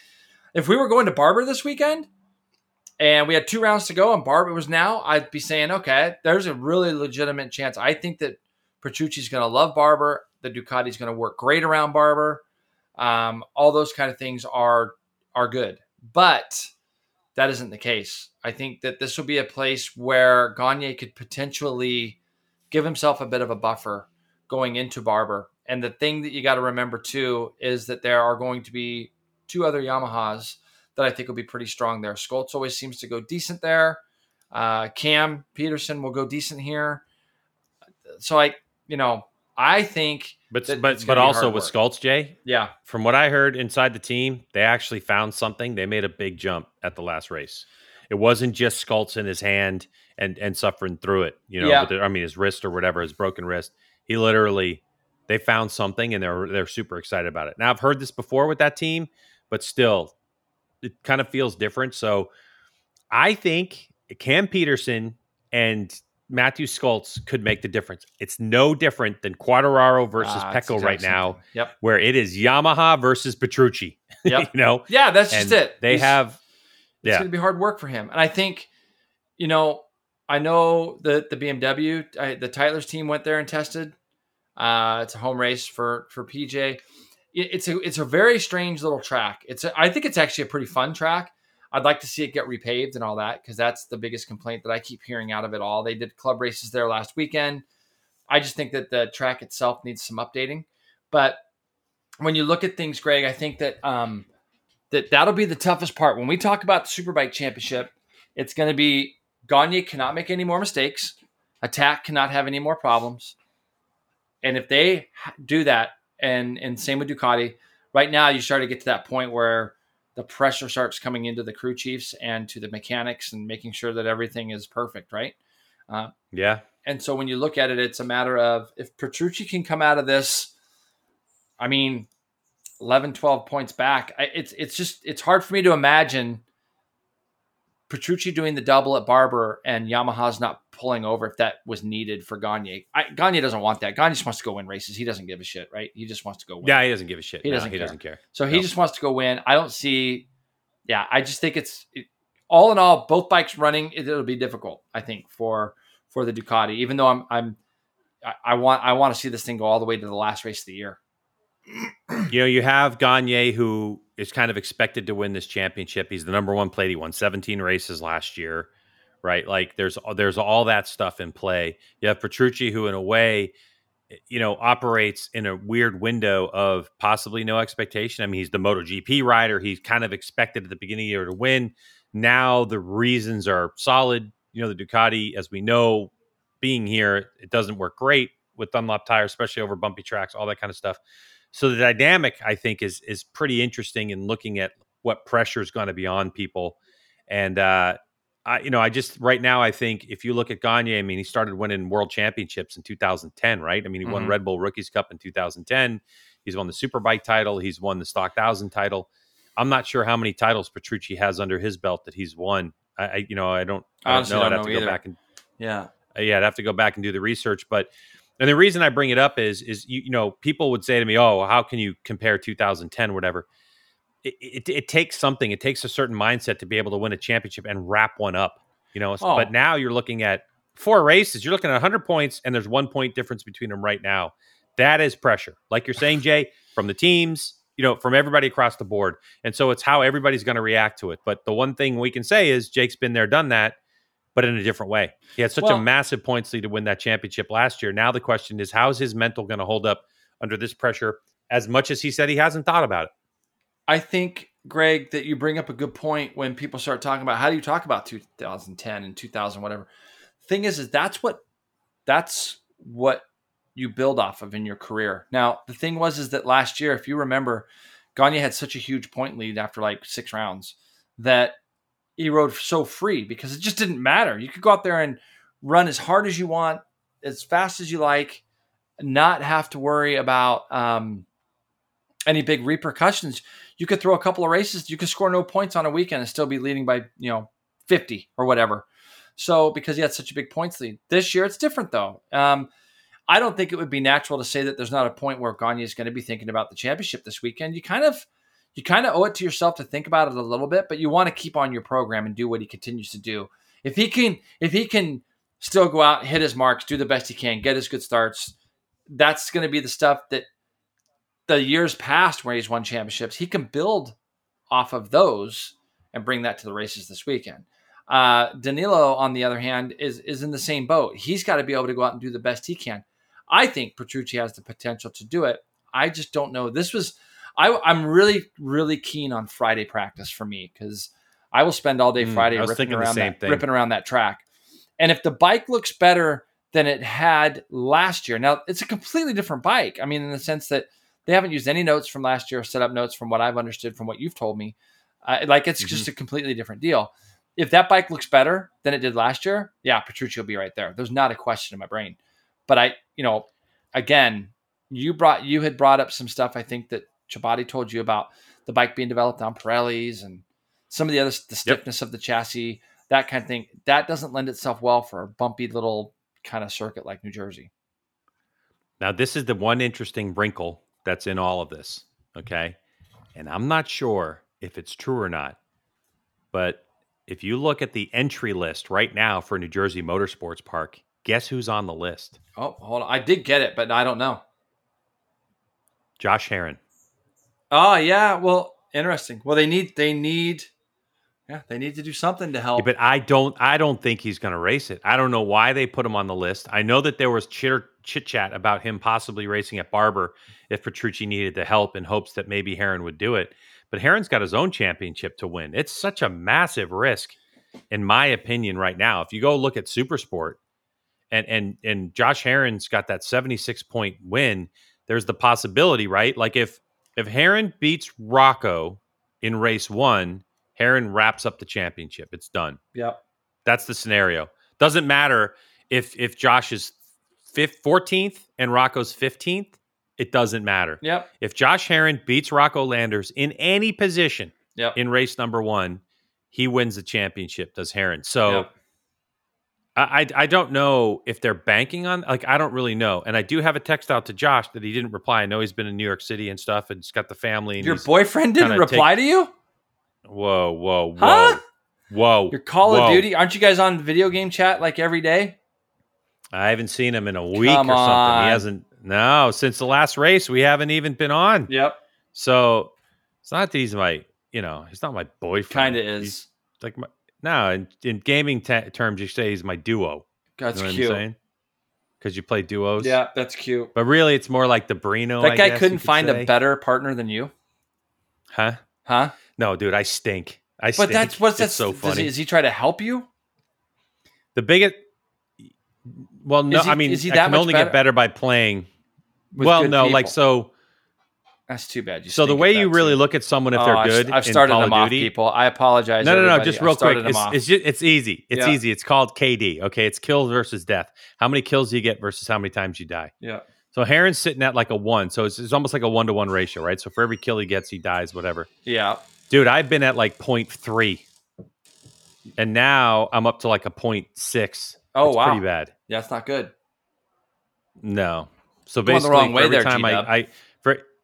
if we were going to Barber this weekend and we had two rounds to go and Barber was now, I'd be saying, okay, there's a really legitimate chance. I think that Petrucci's going to love Barber. The Ducati's going to work great around Barber. Um, all those kind of things are are good, but that isn't the case. I think that this will be a place where Gagne could potentially give himself a bit of a buffer going into Barber. And the thing that you got to remember too is that there are going to be two other Yamahas that I think will be pretty strong there. Scholtz always seems to go decent there. Uh, Cam Petersen will go decent here. So I, you know, I think, but but but also with work. Scholtz, Jay, yeah, from what I heard inside the team, they actually found something. They made a big jump at the last race. It wasn't just Scholtz in his hand and and suffering through it. You know, Yeah. with the- I mean his wrist or whatever, his broken wrist. He literally they found something and they're they're super excited about it. Now I've heard this before with that team, but still, it kind of feels different. So I think Cam Petersen and Matthew Scholtz could make the difference. It's no different than Quartararo versus Ah, Pecco right now. Yep. where it is Yamaha versus Petrucci. Yep. you know, Yeah, that's just it. they He's- have, it's yeah, going to be hard work for him. And I think, you know, I know that the BMW, I, the Tytler's team went there and tested. Uh, it's a home race for for PJ. It- it's a it's a very strange little track. It's a, I think it's actually a pretty fun track. I'd like to see it get repaved and all that because that's the biggest complaint that I keep hearing out of it all. They did club races there last weekend. I just think that the track itself needs some updating. But when you look at things, Greg, I think that um, that that'll be the toughest part when we talk about the Superbike Championship. It's going to be Gagne cannot make any more mistakes. Attack cannot have any more problems. And if they do that, and and same with Ducati, right now you start to get to that point where the pressure starts coming into the crew chiefs and to the mechanics and making sure that everything is perfect, right? Uh, yeah. And so when you look at it, it's a matter of if Petrucci can come out of this, I mean, 11, 12 points back, I, it's it's just it's hard for me to imagine Petrucci doing the double at Barber and Yamaha's not pulling over if that was needed for Gagne. I, Gagne doesn't want that. Gagne just wants to go win races. He doesn't give a shit, right? He just wants to go win. Yeah, he doesn't give a shit. He No, doesn't he care. doesn't care. So he No. just wants to go win. I don't see. Yeah, I just think it's it, all in all, both bikes running. It, will be difficult, I think, for for the Ducati. Even though I'm I'm I, I want I want to see this thing go all the way to the last race of the year. You know, you have Gagne who is kind of expected to win this championship. He's the number one plate. He won 17 races last year, right? Like there's there's all that stuff in play. You have Petrucci who, in a way, you know, operates in a weird window of possibly no expectation. I mean, he's the MotoGP rider. He's kind of expected at the beginning of the year to win. Now the reasons are solid. You know, the Ducati, as we know, being here, it doesn't work great with Dunlop tires, especially over bumpy tracks, all that kind of stuff. So the dynamic, I think, is is pretty interesting in looking at what pressure is going to be on people. And uh, I, you know, I just right now, I think if you look at Gagne, I mean, he started winning world championships in 2010, right? I mean, he mm-hmm. won Red Bull Rookies Cup in 2010. He's won the Superbike title. He's won the Stock Thousand title. I'm not sure how many titles Petrucci has under his belt that he's won. I, I you know, I don't, Honestly, I don't know. I'd have to either. go back and yeah, yeah, I'd have to go back and do the research. But and the reason I bring it up is is you, you know people would say to me, oh, how can you compare 2010 whatever? It, it, it, takes something. It takes a certain mindset to be able to win a championship and wrap one up. You know, oh. but now you're looking at four races. You're looking at 100 points, and there's one point difference between them right now. That is pressure, like you're saying, Jay, from the teams, you know, from everybody across the board. And so it's how everybody's going to react to it. But the one thing we can say is Jake's been there, done that, but in a different way. He had such well, a massive points lead to win that championship last year. Now the question is, how is his mental going to hold up under this pressure? As much as he said he hasn't thought about it. I think, Greg, that you bring up a good point when people start talking about how do you talk about 2010 and 2000, whatever. Thing is, is that's what that's what you build off of in your career. Now, the thing was is that last year, if you remember, Gagne had such a huge point lead after like six rounds that he rode so free because it just didn't matter. You could go out there and run as hard as you want, as fast as you like, not have to worry about um, any big repercussions. You could throw a couple of races, you could score no points on a weekend and still be leading by you know fifty or whatever. So because he had such a big points lead this year, it's different though. Um, I don't think it would be natural to say that there's not a point where Gagne is going to be thinking about the championship this weekend. You kind of you kind of owe it to yourself to think about it a little bit, but you want to keep on your program and do what he continues to do. If he can, if he can still go out, hit his marks, do the best he can, get his good starts, that's going to be the stuff that the years past where he's won championships, he can build off of those and bring that to the races this weekend. Uh, Danilo, on the other hand, is is in the same boat. He's got to be able to go out and do the best he can. I think Petrucci has the potential to do it. I just don't know. This was I, I'm really, really keen on Friday practice for me because I will spend all day mm, Friday ripping around that, ripping around that track. And if the bike looks better than it had last year, now it's a completely different bike. I mean, in the sense that they haven't used any notes from last year, set up notes from what I've understood from what you've told me. Uh, like it's mm-hmm. just a completely different deal. If that bike looks better than it did last year, yeah, Petrucci will be right there. There's not a question in my brain. But I, you know, again, you brought you had brought up some stuff I think that Ciabatti told you about the bike being developed on Pirellis and some of the other the stiffness yep. of the chassis, that kind of thing. That doesn't lend itself well for a bumpy little kind of circuit like New Jersey. Now, this is the one interesting wrinkle that's in all of this. Okay. And I'm not sure if it's true or not, but if you look at the entry list right now for New Jersey Motorsports Park, guess who's on the list? Oh, hold on. I did get it, but I don't know. Josh Herrin. Oh yeah, well, interesting. Well, they need they need yeah, they need to do something to help. Yeah, but I don't I don't think he's going to race it. I don't know why they put him on the list. I know that there was chitter chit chat about him possibly racing at Barber if Petrucci needed the help in hopes that maybe Herrin would do it. But Herrin's got his own championship to win. It's such a massive risk, in my opinion, right now. If you go look at Supersport, and and and Josh Herrin's got that 76 point win, there's the possibility, right? Like if if Herrin beats Rocco in race one, Herrin wraps up the championship. It's done. Yep. That's the scenario. Doesn't matter if if Josh is fifth, 14th and Rocco's 15th. It doesn't matter. Yep. If Josh Herrin beats Rocco Landers in any position yep. in race number one, he wins the championship, does Herrin. So yep. I, I don't know if they're banking on like I don't really know, and I do have a text out to Josh that he didn't reply. I know he's been in New York City and stuff, and he's got the family. Your boyfriend didn't reply take... to you? Whoa, whoa, whoa, huh? whoa! Your Call whoa. of Duty? Aren't you guys on video game chat like every day? I haven't seen him in a week Come or something. On. He hasn't. No, since the last race, we haven't even been on. Yep, So it's not that he's my, you know, he's not my boyfriend. kind of He's is. like my. No, in, in gaming ta terms, you say he's my duo. That's you know cute. Because you play duos. Yeah, that's cute. But really, it's more like the Brino. that I guy guess couldn't could find say. a better partner than you, Huh? huh? No, dude, I stink. I But stink. that's what's that's so Does funny. he, is he try to help you? the biggest. Well, no, he- I mean, is he I can only better? get better by playing. well, no, like so. That's too bad. You So the way you that, really look at someone if Oh, they're good I've, started them of off, Duty. people. I apologize. No, no, no, just real quick. It's, it's, ju- it's easy. It's Yeah. easy. It's called KD. Okay, it's kills versus death. How many kills do you get versus how many times you die? yeah. So Herrin's sitting at like a one. So it's, it's almost like a one to one ratio, right? So for every kill he gets, he dies, whatever. Yeah. Dude, I've been at like 0.3. And now I'm up to like a 0.6. Oh it's wow. pretty bad. Yeah, that's not good. No. So Going the basically, wrong way every there, time I, G-Dub. I for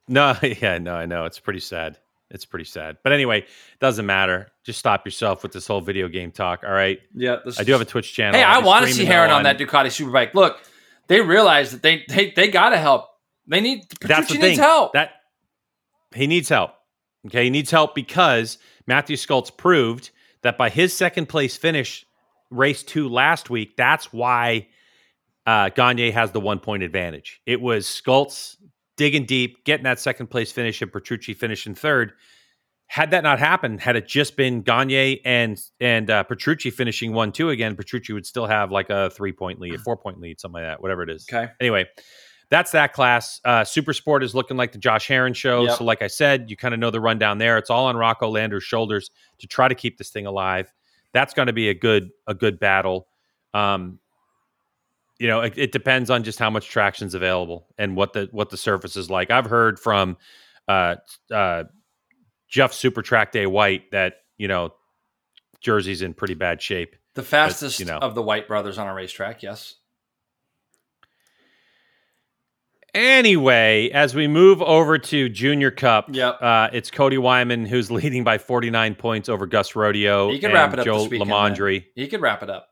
no, yeah, no, I know it's pretty sad. It's pretty sad. But anyway, doesn't matter. Just stop yourself with this whole video game talk. All right. Yeah. I do have a Twitch channel. Hey, I'll I want to see Herrin on that Ducati Superbike. Look, they realize that they they, they got to help. They need. That's the Petrucci thing. needs help. That he needs help. Okay, he needs help because Matthew Scholtz proved that by his second place finish, race two last week, that's why uh, Gagne has the one point advantage. It was Scholtz digging deep, getting that second place finish, and Petrucci finishing third. Had that not happened, had it just been Gagne and and uh, Petrucci finishing one two again, Petrucci would still have like a three point lead, a four point lead, something like that, whatever it is okay. anyway, that's that class. Uh, Super Sport is looking like the Josh Herrin show. Yep. So, like I said, you kind of know the rundown there. It's all on Rocco Lander's shoulders to try to keep this thing alive. That's going to be a good a good battle. Um, you know, it, it depends on just how much traction's available and what the what the surface is like. I've heard from uh, uh, Jeff Super Track Day White that you know Jersey's in pretty bad shape. The fastest you know. of the White brothers on a racetrack. Yes. Anyway, as we move over to Junior Cup, Yep. uh, it's Cody Wyman who's leading by 49 points over Gus Rodio. He can and wrap it up Joe this weekend, LiMandri. He could wrap it up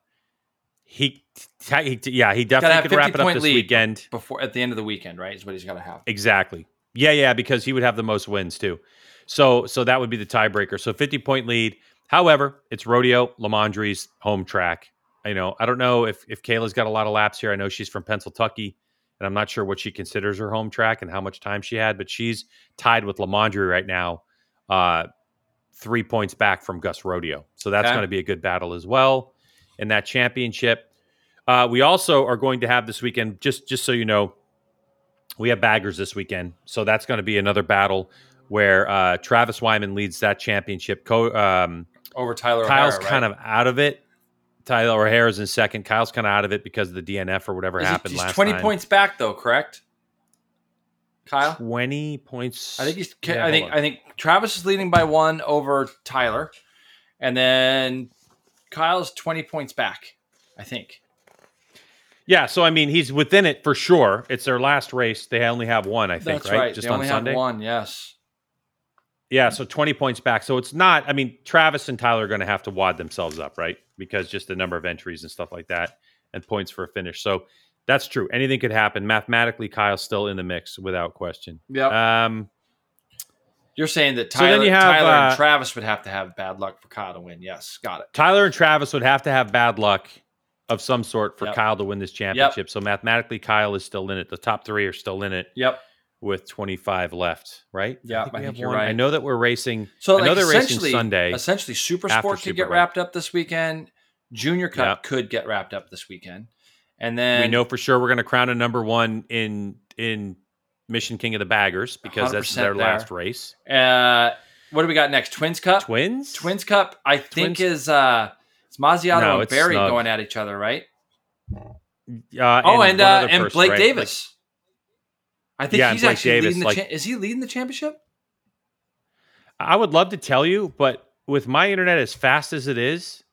He, he, yeah, he definitely could wrap it up this weekend. before at the end of the weekend. Right, is what he's got to have. Exactly. Yeah, yeah, because he would have the most wins too. So, so that would be the tiebreaker. So, 50 point lead. However, it's Rodeo LiMandri's home track. You know, I don't know if if Kayla's got a lot of laps here. I know she's from Pennsylvania, and I'm not sure what she considers her home track and how much time she had, but she's tied with LiMandri right now, uh, three points back from Gus Rodio. So that's Okay. going to be a good battle as well in that championship. Uh, we also are going to have this weekend, just just so you know, we have baggers this weekend. So that's going to be another battle where uh, Travis Wyman leads that championship. Co- um, Over Tyler. Kyle's O'Hara, kind right? of out of it. Tyler O'Hara's in second. Kyle's kind of out of it because of the DNF or whatever Is he- happened he's last twenty time. points back though. Correct. Kyle. 20 points. I think he's. Yeah, I think. on. I think Travis is leading by one over Tyler, and then Kyle's twenty points back. I think. Yeah, so I mean, he's within it for sure. It's their last race. They only have one, I think, That's right? right. Just they on only Sunday. have one. Yes. Yeah, so 20 points back. So it's not, I mean, Travis and Tyler are going to have to wad themselves up, right? Because just the number of entries and stuff like that and points for a finish. So that's true. Anything could happen. Mathematically, Kyle's still in the mix without question. Yep. Um, You're saying that so Tyler, you have, Tyler uh, and Travis would have to have bad luck for Kyle to win. Yes, got it. Tyler and Travis would have to have bad luck of some sort for Yep. Kyle to win this championship. So mathematically, Kyle is still in it. The top three are still in it Yep. with 25 left, right? Yeah, think I think you're one. right. I know that we're racing. So I know like, they're racing Sunday. essentially, Super Sport could get Superbike. wrapped up this weekend. Junior Cup Yep. could get wrapped up this weekend, and then we know for sure we're going to crown a number one in in Mission King of the Baggers because that's their there. last race. Uh, what do we got next? Twins Cup. Twins, Twins Cup. I think Twins- is uh, it's Mazziotto No, and Barry snug. going at each other, right? Uh, oh, and one uh, and Blake right? Davis. I think Yeah, he's actually Davis, leading the. like- cha- is he leading the championship? I would love to tell you, but with my internet as fast as it is,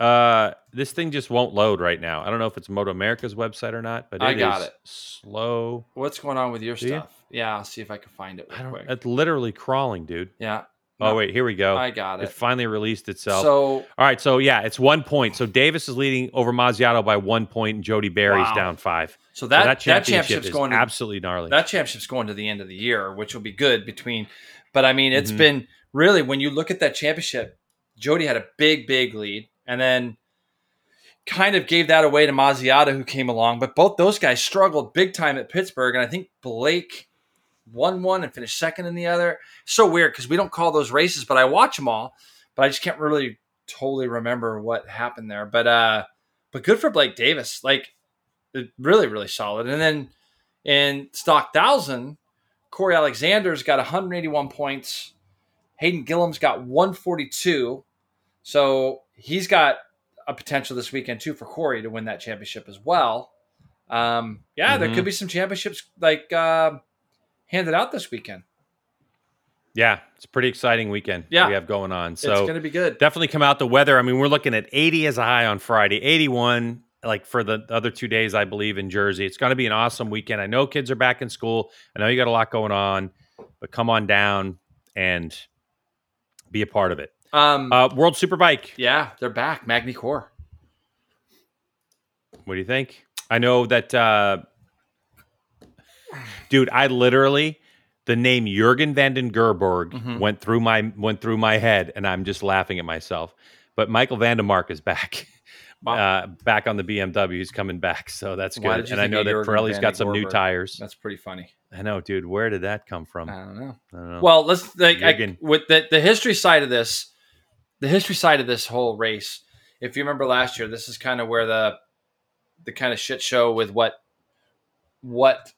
uh, this thing just won't load right now. I don't know if it's Moto America's website or not, but I got is it. slow. What's going on with your Do you? stuff? Yeah, I'll see if I can find it I don't. quick. It's literally crawling, dude. Yeah, Oh No. wait, here we go. I got it it. finally released itself. So All right, so yeah, it's one point. So Davis is leading over Mazziotto by one point, and Jody Barry's Wow. down five. so So that that, that championship championship's is going to absolutely gnarly. that championship's going to the end of the year, which will be good between. But I mean, it's Mhm. been really when you look at that championship, Jody had a big, big lead, and then kind of gave that away to Mazziotto, who came along. But both those guys struggled big time at Pittsburgh, and I think Blake won one and finished second in the other. So weird because we don't call those races, but I watch them all, but I just can't really totally remember what happened there. But uh, but good for Blake Davis, like really, really solid. And then in stock thousand, Corey Alexander's got 181 points. Hayden Gillim's got 142. So he's got a potential this weekend too for Corey to win that championship as well. Um, yeah, there Mhm. could be some championships like uh, handed out this weekend. yeah, it's a pretty exciting weekend. Yeah. we have going on. So it's going to be good. definitely come out the weather. I mean, we're looking at 80 as a high on Friday, 81 like for the other two days, I believe in Jersey. It's going to be an awesome weekend. I know kids are back in school. I know you got a lot going on, but come on down and be a part of it. Um, Uh, World Superbike. yeah, they're back. Magny-Cours. What do you think? I know that, uh, dude. I literally the name Jurgen van den Goorbergh Mhm. went through my went through my head, and I'm just laughing at myself. But Michael van der Mark is back, Wow. uh, back on the BMW. He's coming back, so that's good. And I know that Jurgen Pirelli's got some new tires. That's pretty funny. I know, dude. Where did that come from? I don't know. I don't know. Well, let's like I, with the the history side of this, the history side of this whole race. If you remember last year, this is kind of where the the kind of shit show with what what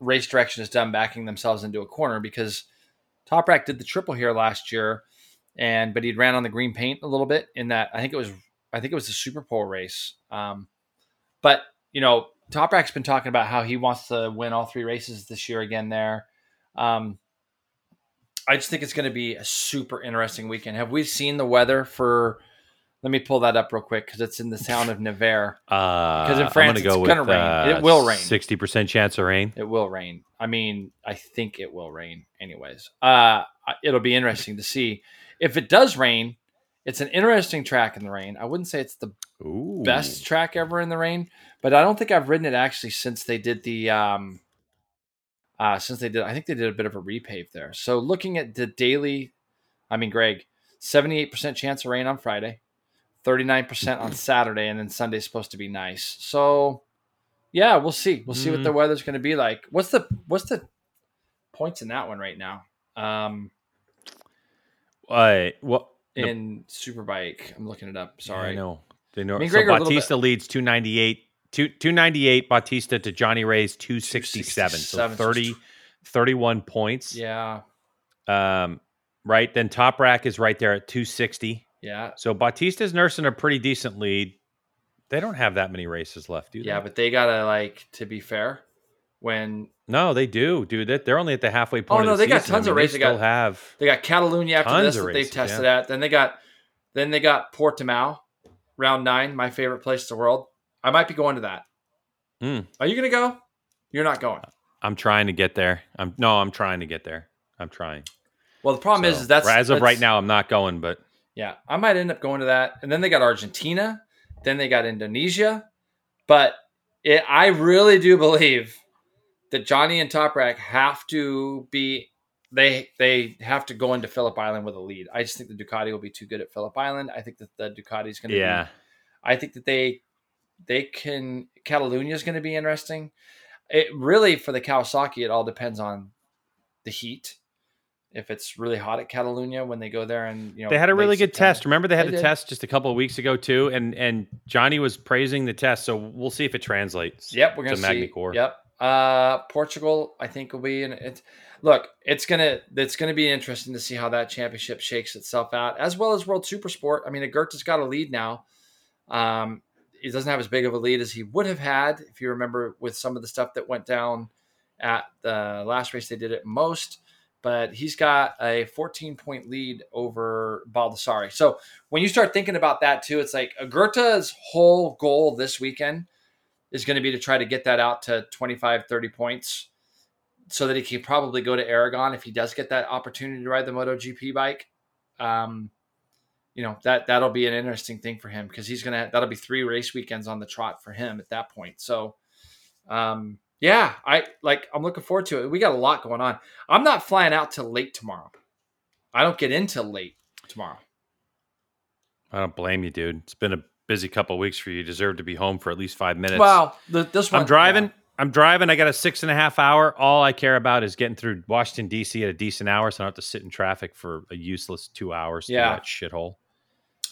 race direction has done backing themselves into a corner because Toprak did the triple here last year, and but he'd ran on the green paint a little bit in that I think it was I think it was the Superpole race. Um, but you know, Toprak's been talking about how he wants to win all three races this year again there. Um, I just think it's going to be a super interesting weekend. Have we seen the weather for? Let me pull that up real quick because it's in the town of Nevers. because in France, go it's gonna with, rain. uh, It will rain. Sixty percent chance of rain. It will rain. I mean, I think it will rain. Anyways, uh, it'll be interesting to see if it does rain. It's an interesting track in the rain. I wouldn't say it's the Ooh, best track ever in the rain, but I don't think I've ridden it actually since they did the um uh since they did I think they did a bit of a repave there. So looking at the daily I mean Greg, 78% chance of rain on Friday, 39% on Saturday and then Sunday's supposed to be nice. So yeah, we'll see. We'll see what Mm. the weather's going to be like. What's the what's the points in that one right now? Um well, The- in Superbike. I'm looking it up. Sorry. I know. They know. I mean, so Gregor, a Bautista leads 298. Two, 298 Bautista to Johnny Rea's 267. So 267, so 30, 31 points. Yeah. Um, right. Then Toprak is right there at 260. Yeah. So Bautista's nursing a pretty decent lead. They don't have that many races left, do they? Yeah, but they gotta like to be fair. When no, they do, dude. They- They're only at the halfway point. Oh, no, the they got tons I of races. They They still got- have. they got Catalunya after this that they've tested yeah. at, then they got then they got Portimao, round nine, my favorite place in the world. I might be going to that. Mm. Are you gonna go? You're not going. I'm trying to get there. I'm no, I'm trying to get there. I'm trying. Well, the problem is, So, is that's as of that's- right now, I'm not going. But Yeah, I might end up going to that. And then they got Argentina, then they got Indonesia. But it, I really do believe that Johnny and Toprak have to be they they have to go into Phillip Island with a lead. I just think the Ducati will be too good at Phillip Island. I think that the Ducati is going to yeah, be I think that they they can Catalunya is going to be interesting. It really for the Kawasaki it all depends on the heat. If it's really hot at Catalunya when they go there and you know they had a really good September. test. Remember, they had They the did. test just a couple of weeks ago too, and and Johnny was praising the test. So we'll see if it translates. Yep, we're gonna to see. Magny-Cours. Yep. Uh, Portugal, I think will be in it. Look, it's gonna it's gonna be interesting to see how that championship shakes itself out, as well as World Super Sport. I mean, Aegerter's got a lead now. Um, he doesn't have as big of a lead as he would have had if you remember with some of the stuff that went down at the last race they did at most. But he's got a 14 point lead over Baldassarri. So when you start thinking about that too, it's like Aegerter's whole goal this weekend is going to be to try to get that out to 25, 30 points so that he can probably go to Aragon if he does get that opportunity to ride the MotoGP bike. um, you know that that'll be an interesting thing for him because he's gonna that'll be three race weekends on the trot for him at that point. So, um, yeah, I like I'm looking forward to it. We got a lot going on. I'm not flying out till late tomorrow. I don't get in till late tomorrow. I don't blame you, dude. It's been a busy couple weeks for you. You deserve to be home for at least five minutes. Well, the, this one I'm driving. yeah. I'm driving. I got a six and a half hour. All I care about is getting through Washington D.C. at a decent hour, so I don't have to sit in traffic for a useless two hours. Yeah. that shithole.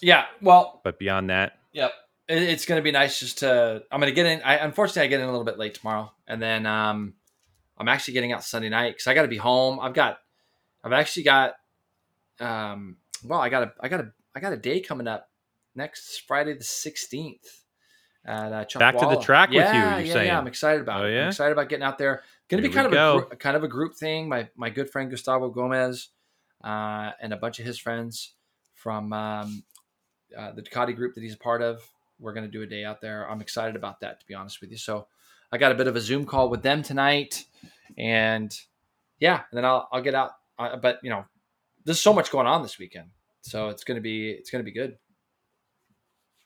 Yeah, well, But beyond that, Yep. It, it's going to be nice just to. I'm going to get in. I unfortunately I get in a little bit late tomorrow, and then um, I'm actually getting out Sunday night because I got to be home. I've got, I've actually got, um, well, I got a, I got a, I got a day coming up next Friday the 16th. At, uh, Back to the track with you, yeah, you're yeah, saying. Yeah, I'm excited about Oh, it. yeah? I'm excited about getting out there. Going to be kind of a go. gr- kind of a group thing. My my good friend Gustavo Gomez uh, and a bunch of his friends from um, uh, the Ducati group that he's a part of. We're going to do a day out there. I'm excited about that, to be honest with you. So I got a bit of a Zoom call with them tonight, and yeah, and then I'll I'll get out. Uh, but you know, there's so much going on this weekend, so it's gonna be it's gonna be good.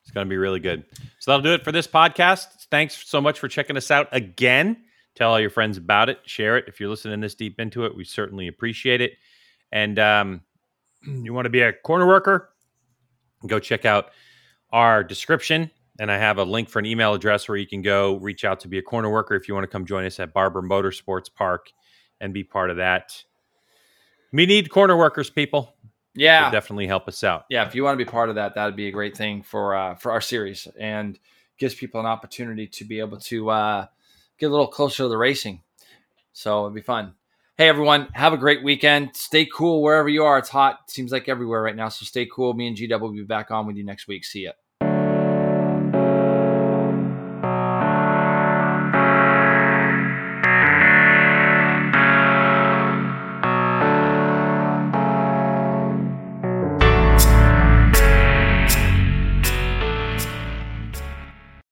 It's going to be really good. So that'll do it for this podcast. Thanks so much for checking us out again. Tell all your friends about it. Share it. If you're listening this deep into it, we certainly appreciate it. And um, you want to be a corner worker, go check out our description. And I have a link for an email address where you can go reach out to be a corner worker if you want to come join us at Barber Motorsports Park and be part of that. We need corner workers, people. Yeah, definitely help us out. yeah. If you want to be part of that, that'd be a great thing for uh, for our series and gives people an opportunity to be able to uh, get a little closer to the racing. So it'd be fun. Hey everyone, have a great weekend. Stay cool wherever you are. It's hot. Seems like everywhere right now. So stay cool. Me and GW will be back on with you next week. See ya.